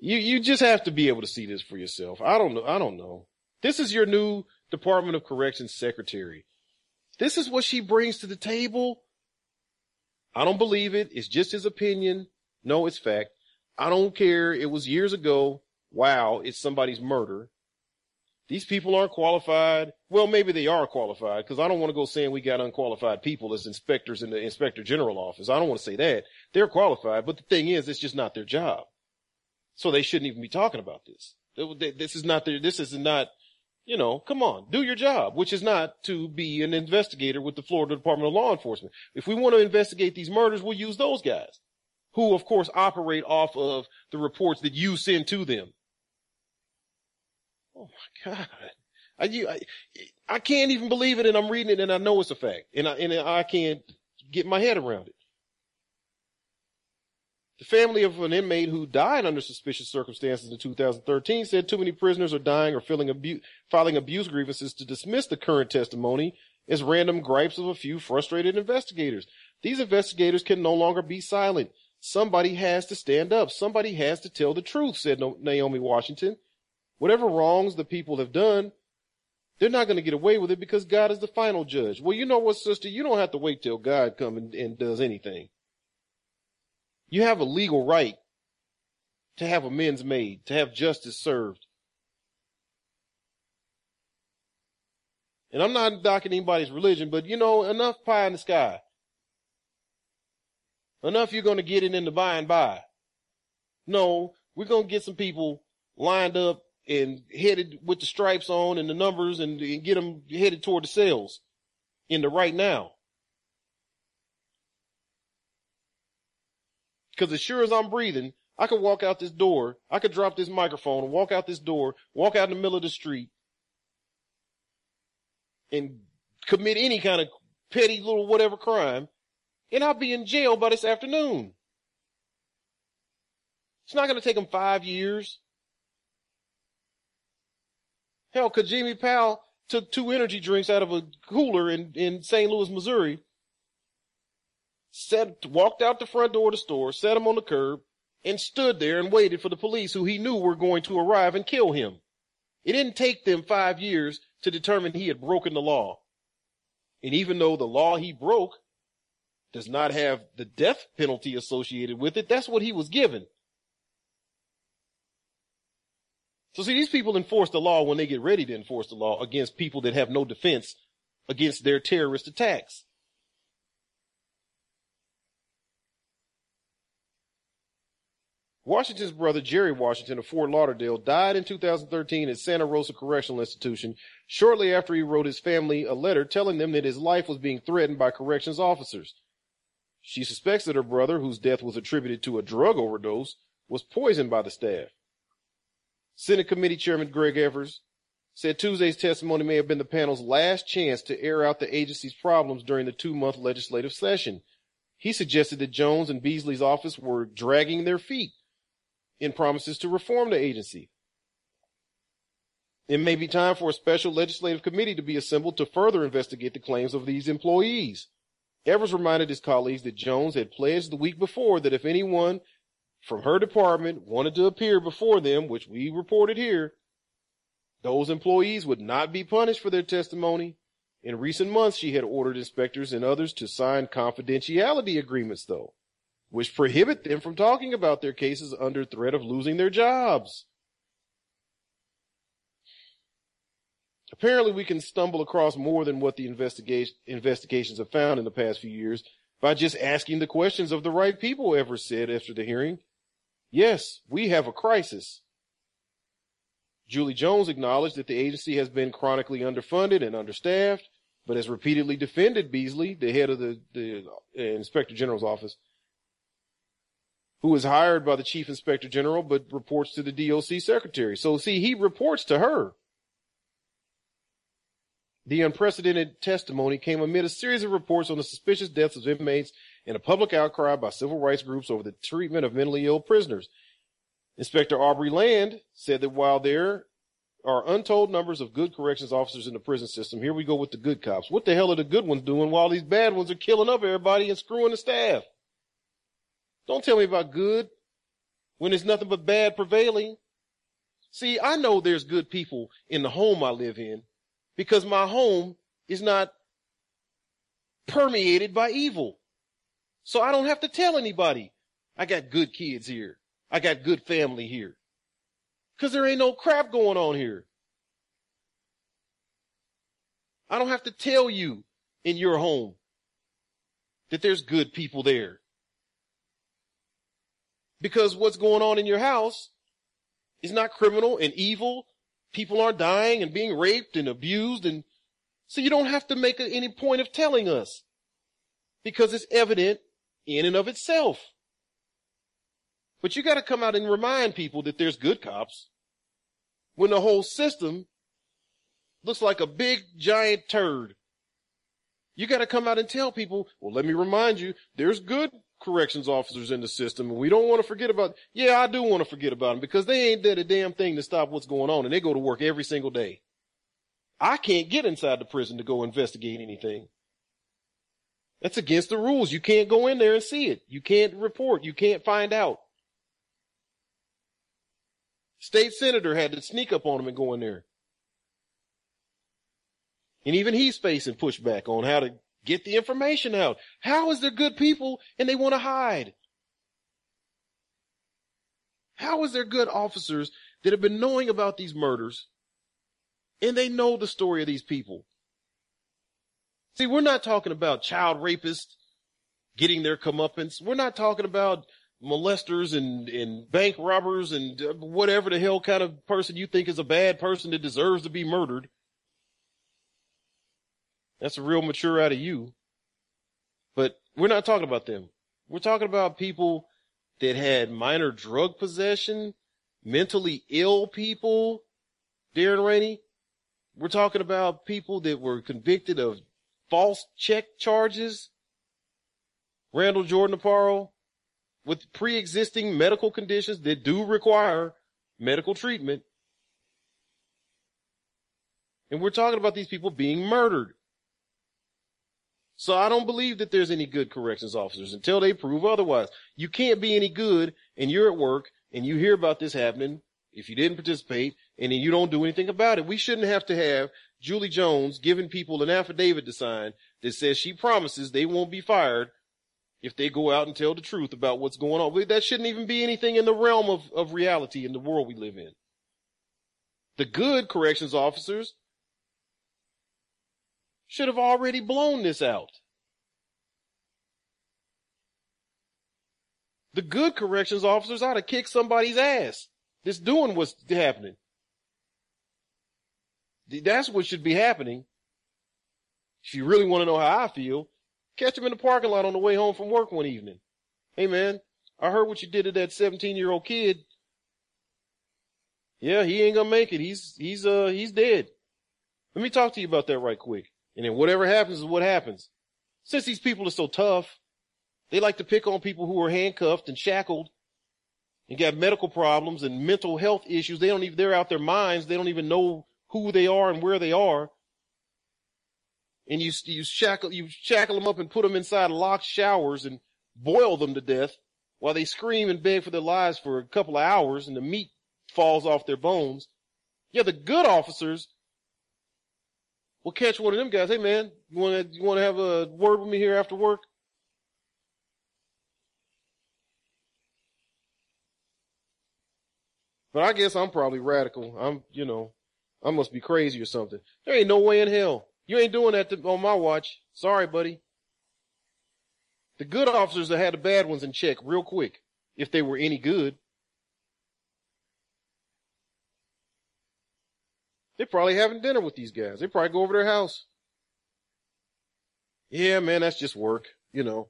you, you just have to be able to see this for yourself. I don't know. I don't know. This is your new Department of Corrections secretary. This is what she brings to the table. I don't believe it. It's just his opinion. No, it's fact. I don't care. It was years ago. Wow, it's somebody's murder. These people aren't qualified. Well, maybe they are qualified because I don't want to go saying we got unqualified people as inspectors in the inspector general office. I don't want to say that. They're qualified, but the thing is, it's just not their job. So they shouldn't even be talking about this. This is not their, this is not you know, come on, do your job, which is not to be an investigator with the Florida Department of Law Enforcement. If we want to investigate these murders, we'll use those guys who of course operate off of the reports that you send to them. Oh my God. I, you, I, I can't even believe it and I'm reading it and I know it's a fact and I, and I can't get my head around it. The family of an inmate who died under suspicious circumstances in 2013 said too many prisoners are dying or abu- filing abuse grievances to dismiss the current testimony as random gripes of a few frustrated investigators. These investigators can no longer be silent. Somebody has to stand up. Somebody has to tell the truth, said Naomi Washington. Whatever wrongs the people have done, they're not going to get away with it because God is the final judge. Well, you know what, sister? You don't have to wait till God comes and, and does anything. You have a legal right to have amends made, to have justice served. And I'm not knocking anybody's religion, but you know, enough pie in the sky. Enough you're going to get it in the by and by. No, we're going to get some people lined up and headed with the stripes on and the numbers and, and get them headed toward the cells in the right now. Because as sure as I'm breathing, I could walk out this door, I could drop this microphone and walk out this door, walk out in the middle of the street, and commit any kind of petty little whatever crime, and I'll be in jail by this afternoon. It's not going to take them five years. Hell, Kajieme Powell took two energy drinks out of a cooler in, in St. Louis, Missouri, set, walked out the front door of the store, set him on the curb, and stood there and waited for the police who he knew were going to arrive and kill him. It didn't take them five years to determine he had broken the law. And even though the law he broke does not have the death penalty associated with it, that's what he was given. So see, these people enforce the law when they get ready to enforce the law against people that have no defense against their terrorist attacks. Washington's brother, Jerry Washington of Fort Lauderdale, died in 2013 at Santa Rosa Correctional Institution shortly after he wrote his family a letter telling them that his life was being threatened by corrections officers. She suspects that her brother, whose death was attributed to a drug overdose, was poisoned by the staff. Senate Committee Chairman Greg Evers said Tuesday's testimony may have been the panel's last chance to air out the agency's problems during the two month legislative session. He suggested that Jones and Beasley's office were dragging their feet in promises to reform the agency. It may be time for a special legislative committee to be assembled to further investigate the claims of these employees. Evers reminded his colleagues that Jones had pledged the week before that if anyone from her department wanted to appear before them, which we reported here, Those employees would not be punished for their testimony. In recent months, she had ordered inspectors and others to sign confidentiality agreements, though, which prohibit them from talking about their cases under threat of losing their jobs. Apparently, we can stumble across more than what the investigation, investigations have found in the past few years by just asking the questions of the right people, Evers said after the hearing. Yes, we have a crisis. Julie Jones acknowledged that the agency has been chronically underfunded and understaffed, but has repeatedly defended Beasley, the head of the, the uh, Inspector General's office, who was hired by the Chief Inspector General but reports to the DOC Secretary. So see, he reports to her. The unprecedented testimony came amid a series of reports on the suspicious deaths of inmates and a public outcry by civil rights groups over the treatment of mentally ill prisoners. Inspector Aubrey Land said that while there are untold numbers of good corrections officers in the prison system, here we go with the good cops. What the hell are the good ones doing while these bad ones are killing up everybody and screwing the staff? Don't tell me about good when there's nothing but bad prevailing. See, I know there's good people in the home I live in because my home is not permeated by evil. So I don't have to tell anybody I got good kids here. I got good family here. Cause there ain't no crap going on here. I don't have to tell you in your home that there's good people there. Because what's going on in your house is not criminal and evil people aren't dying and being raped and abused. And so you don't have to make any point of telling us because it's evident in and of itself. But you got to come out and remind people that there's good cops when the whole system looks like a big giant turd. You got to come out and tell people, well, let me remind you, there's good corrections officers in the system, and we don't want to forget about. Yeah, I do want to forget about them because they ain't did a damn thing to stop what's going on, and they go to work every single day. I can't get inside the prison to go investigate anything. That's against the rules. You can't go in there and see it. You can't report. You can't find out. State senator had to sneak up on him and go in there. And even he's facing pushback on how to Get the information out. How is there good people and they want to hide? How is there good officers that have been knowing about these murders and they know the story of these people? See, we're not talking about child rapists getting their comeuppance. We're not talking about molesters and, and bank robbers and whatever the hell kind of person you think is a bad person that deserves to be murdered. That's a real mature out of you. But we're not talking about them. We're talking about people that had minor drug possession, mentally ill people, Darren Rainey. We're talking about people that were convicted of false check charges. Randall Jordan Aparo with pre-existing medical conditions that do require medical treatment. And we're talking about these people being murdered. So I don't believe that there's any good corrections officers until they prove otherwise. You can't be any good and you're at work and you hear about this happening if you didn't participate and then you don't do anything about it. We shouldn't have to have Julie Jones giving people an affidavit to sign that says she promises they won't be fired if they go out and tell the truth about what's going on. That shouldn't even be anything in the realm of, of reality in the world we live in. The good corrections officers should have already blown this out. The good corrections officers ought to kick somebody's ass that's doing what's happening. That's what should be happening. If you really want to know how I feel, catch him in the parking lot on the way home from work one evening. Hey man, I heard what you did to that 17 year old kid. Yeah, he ain't gonna make it. He's, he's, uh, he's dead. Let me talk to you about that right quick. And then whatever happens is what happens. Since these people are so tough, they like to pick on people who are handcuffed and shackled and got medical problems and mental health issues. They don't even, they're out their minds. They don't even know who they are and where they are. And you, you shackle, you shackle them up and put them inside locked showers and boil them to death while they scream and beg for their lives for a couple of hours and the meat falls off their bones. Yeah, the good officers will catch one of them guys. Hey man, you want to you want to have a word with me here after work? But I guess I'm probably radical. I'm, you know, I must be crazy or something. There ain't no way in hell. You ain't doing that to, on my watch. Sorry, buddy. The good officers have had the bad ones in check real quick, if they were any good. They're probably having dinner with these guys. They probably go over their house. Yeah, man, that's just work, you know.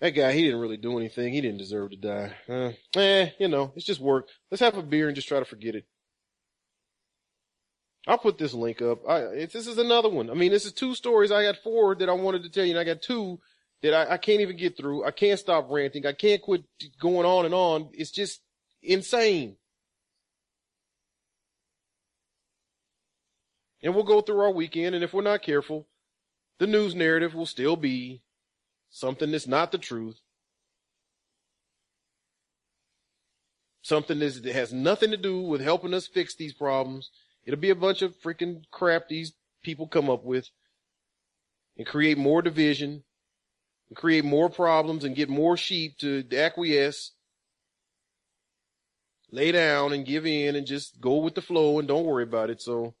That guy, he didn't really do anything. He didn't deserve to die. Uh, eh, you know, it's just work. Let's have a beer and just try to forget it. I'll put this link up. I, this is another one. I mean, this is two stories. I got four that I wanted to tell you, and I got two that I, I can't even get through. I can't stop ranting. I can't quit going on and on. It's just insane. And we'll go through our weekend, and if we're not careful, the news narrative will still be something that's not the truth. Something that has nothing to do with helping us fix these problems. It'll be a bunch of freaking crap these people come up with and create more division and create more problems and get more sheep to acquiesce, lay down and give in and just go with the flow and don't worry about it. So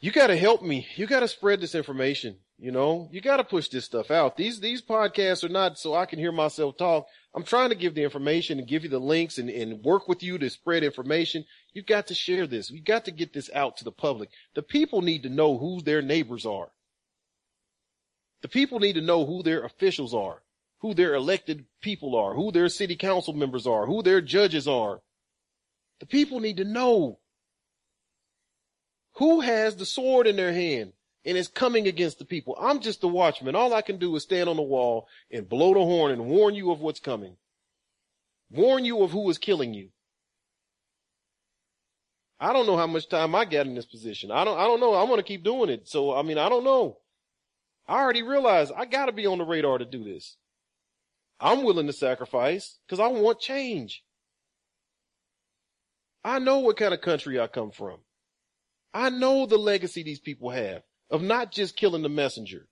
you got to help me. You got to spread this information. You know, you got to push this stuff out. These, these podcasts are not so I can hear myself talk. I'm trying to give the information and give you the links and, and work with you to spread information. You've got to share this. We've got to get this out to the public. The people need to know who their neighbors are. The people need to know who their officials are, who their elected people are, who their city council members are, who their judges are. The people need to know who has the sword in their hand and is coming against the people. I'm just the watchman. All I can do is stand on the wall and blow the horn and warn you of what's coming. Warn you of who is killing you. I don't know how much time I got in this position. I don't, I don't know. I'm going to keep doing it. So, I mean, I don't know. I already realized I got to be on the radar to do this. I'm willing to sacrifice because I want change. I know what kind of country I come from. I know the legacy these people have of not just killing the messenger,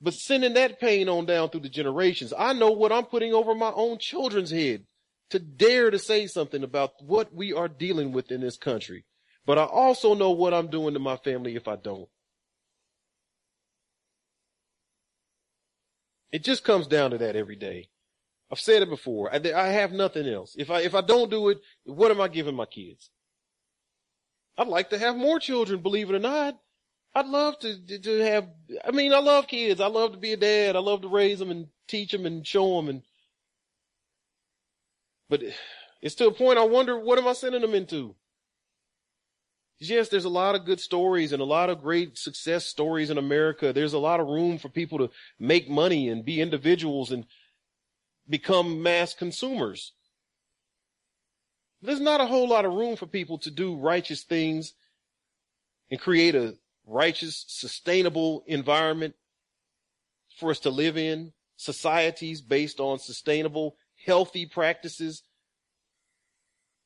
but sending that pain on down through the generations. I know what I'm putting over my own children's head to dare to say something about what we are dealing with in this country. But I also know what I'm doing to my family if I don't. It just comes down to that every day. I've said it before. I, I have nothing else. If I, if I don't do it, what am I giving my kids? I'd like to have more children, believe it or not. I'd love to, to have, I mean, I love kids. I love to be a dad. I love to raise them and teach them and show them and, but it's to a point I wonder, what am I sending them into? Yes, there's a lot of good stories and a lot of great success stories in America. There's a lot of room for people to make money and be individuals and become mass consumers. There's not a whole lot of room for people to do righteous things and create a righteous, sustainable environment for us to live in, societies based on sustainable, healthy practices.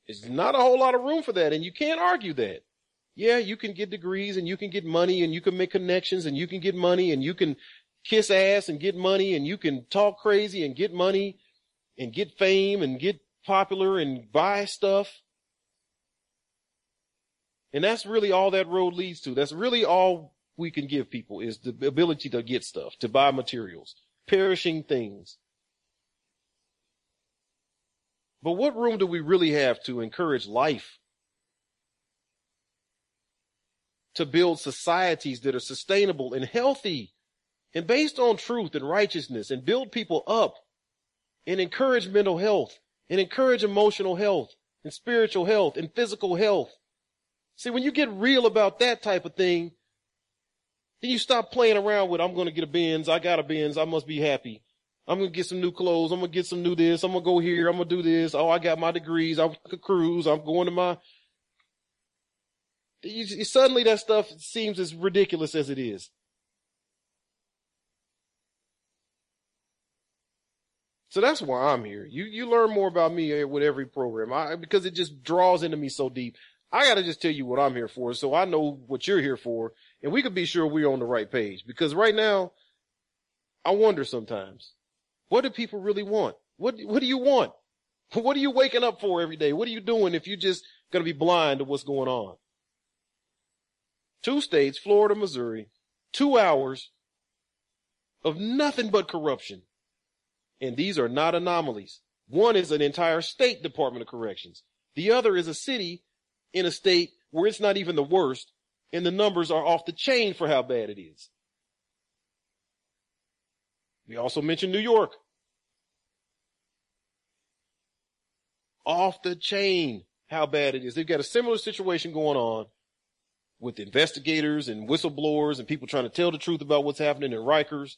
There's not a whole lot of room for that, and you can't argue that. Yeah, you can get degrees and you can get money and you can make connections and you can get money and you can kiss ass and get money and you can talk crazy and get money and get fame and get popular and buy stuff. And that's really all that road leads to. That's really all we can give people is the ability to get stuff, to buy materials, perishing things. But what room do we really have to encourage life? To build societies that are sustainable and healthy and based on truth and righteousness and build people up and encourage mental health and encourage emotional health and spiritual health and physical health See, when you get real about that type of thing, then you stop playing around with, I'm going to get a Benz. I got a Benz. I must be happy. I'm going to get some new clothes. I'm going to get some new this. I'm going to go here. I'm going to do this. Oh, I got my degrees. I took a cruise. I'm going to my, you, suddenly that stuff seems as ridiculous as it is. So that's why I'm here. You you learn more about me eh, with every program. I because it just draws into me so deep. I got to just tell you what I'm here for, so I know what you're here for, and we can be sure we're on the right page. Because right now, I wonder sometimes, what do people really want? What what do you want? What are you waking up for every day? What are you doing if you're just to be blind to what's going on? Two states, Florida, Missouri, two hours of nothing but corruption. And these are not anomalies. One is an entire state Department of Corrections. The other is a city in a state where it's not even the worst and the numbers are off the chain for how bad it is. We also mentioned New York. Off the chain how bad it is. They've got a similar situation going on with investigators and whistleblowers and people trying to tell the truth about what's happening in Rikers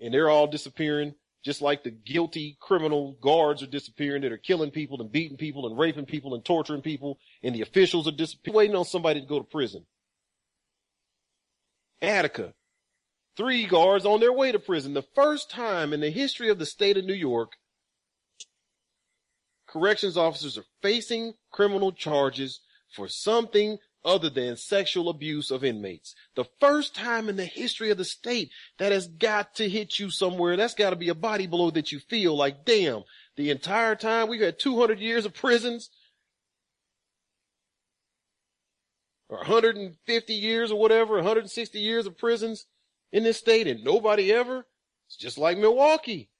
and they're all disappearing just like the guilty criminal guards are disappearing that are killing people and beating people and raping people and torturing people and the officials are disappearing, waiting on somebody to go to prison. Attica. Three guards on their way to prison. The first time in the history of the state of New York, corrections officers are facing criminal charges for something other than sexual abuse of inmates. The first time in the history of the state that has got to hit you somewhere. That's got to be a body blow that you feel like, damn, the entire time we've had 200 years of prisons or 150 years or whatever, 160 years of prisons in this state and nobody ever. It's just like Milwaukee.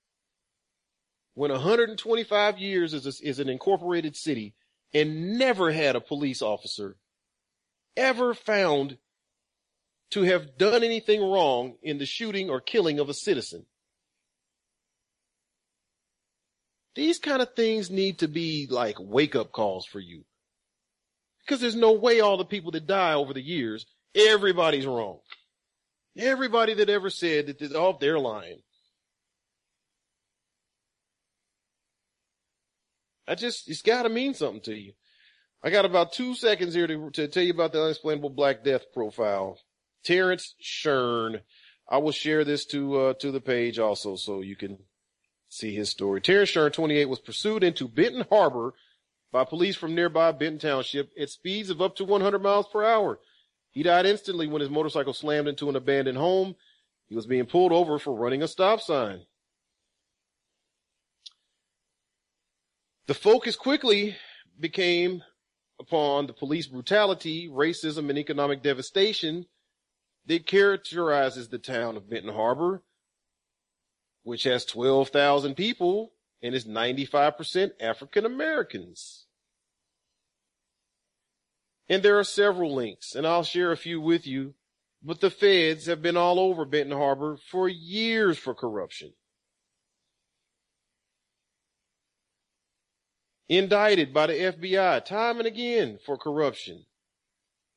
When 125 years is, a, is an incorporated city and never had a police officer ever found to have done anything wrong in the shooting or killing of a citizen. These kind of things need to be like wake up calls for you. Because there's no way all the people that die over the years, everybody's wrong. Everybody that ever said that, oh, they're lying. I just, it's gotta mean something to you. I got about two seconds here to, to tell you about the unexplainable Black Death profile. Terrance Shurn. I will share this to, uh, to the page also so you can see his story. Terrance Shurn, 28, was pursued into Benton Harbor by police from nearby Benton Township at speeds of up to 100 miles per hour. He died instantly when his motorcycle slammed into an abandoned home. He was being pulled over for running a stop sign. The focus quickly became upon the police brutality, racism, and economic devastation that characterizes the town of Benton Harbor, which has 12,000 people and is 95% African Americans. And there are several links, and I'll share a few with you, but the feds have been all over Benton Harbor for years for corruption. Indicted by the FBI time and again for corruption,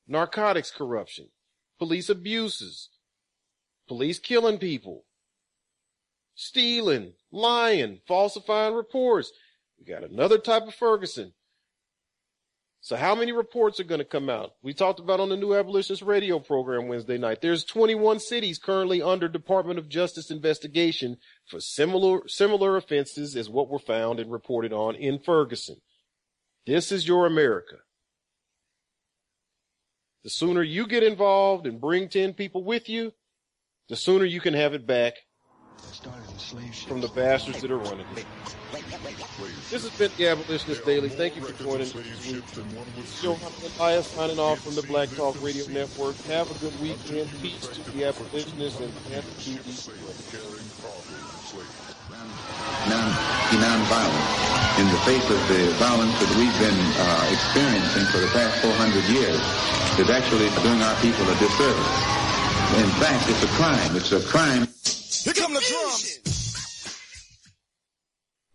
narcotics corruption, police abuses, police killing people, stealing, lying, falsifying reports. We got another type of Ferguson. So how many reports are going to come out? We talked about on the New Abolitionist radio program Wednesday night. There's 21 cities currently under Department of Justice investigation for similar, similar offenses as what were found and reported on in Ferguson. This is your America. The sooner you get involved and bring 10 people with you, the sooner you can have it back from the bastards that are running it. This has been the Abolitionist Daily. Thank you for joining us this week. Elias signing off from the Black Talk Radio Network. Have a good weekend. Peace to the abolitionists and to the non-violent in the face of the violence that we've been uh, experiencing for the past 400 years is actually doing our people a disservice. In fact, it's a crime. It's a crime. Here come the drums.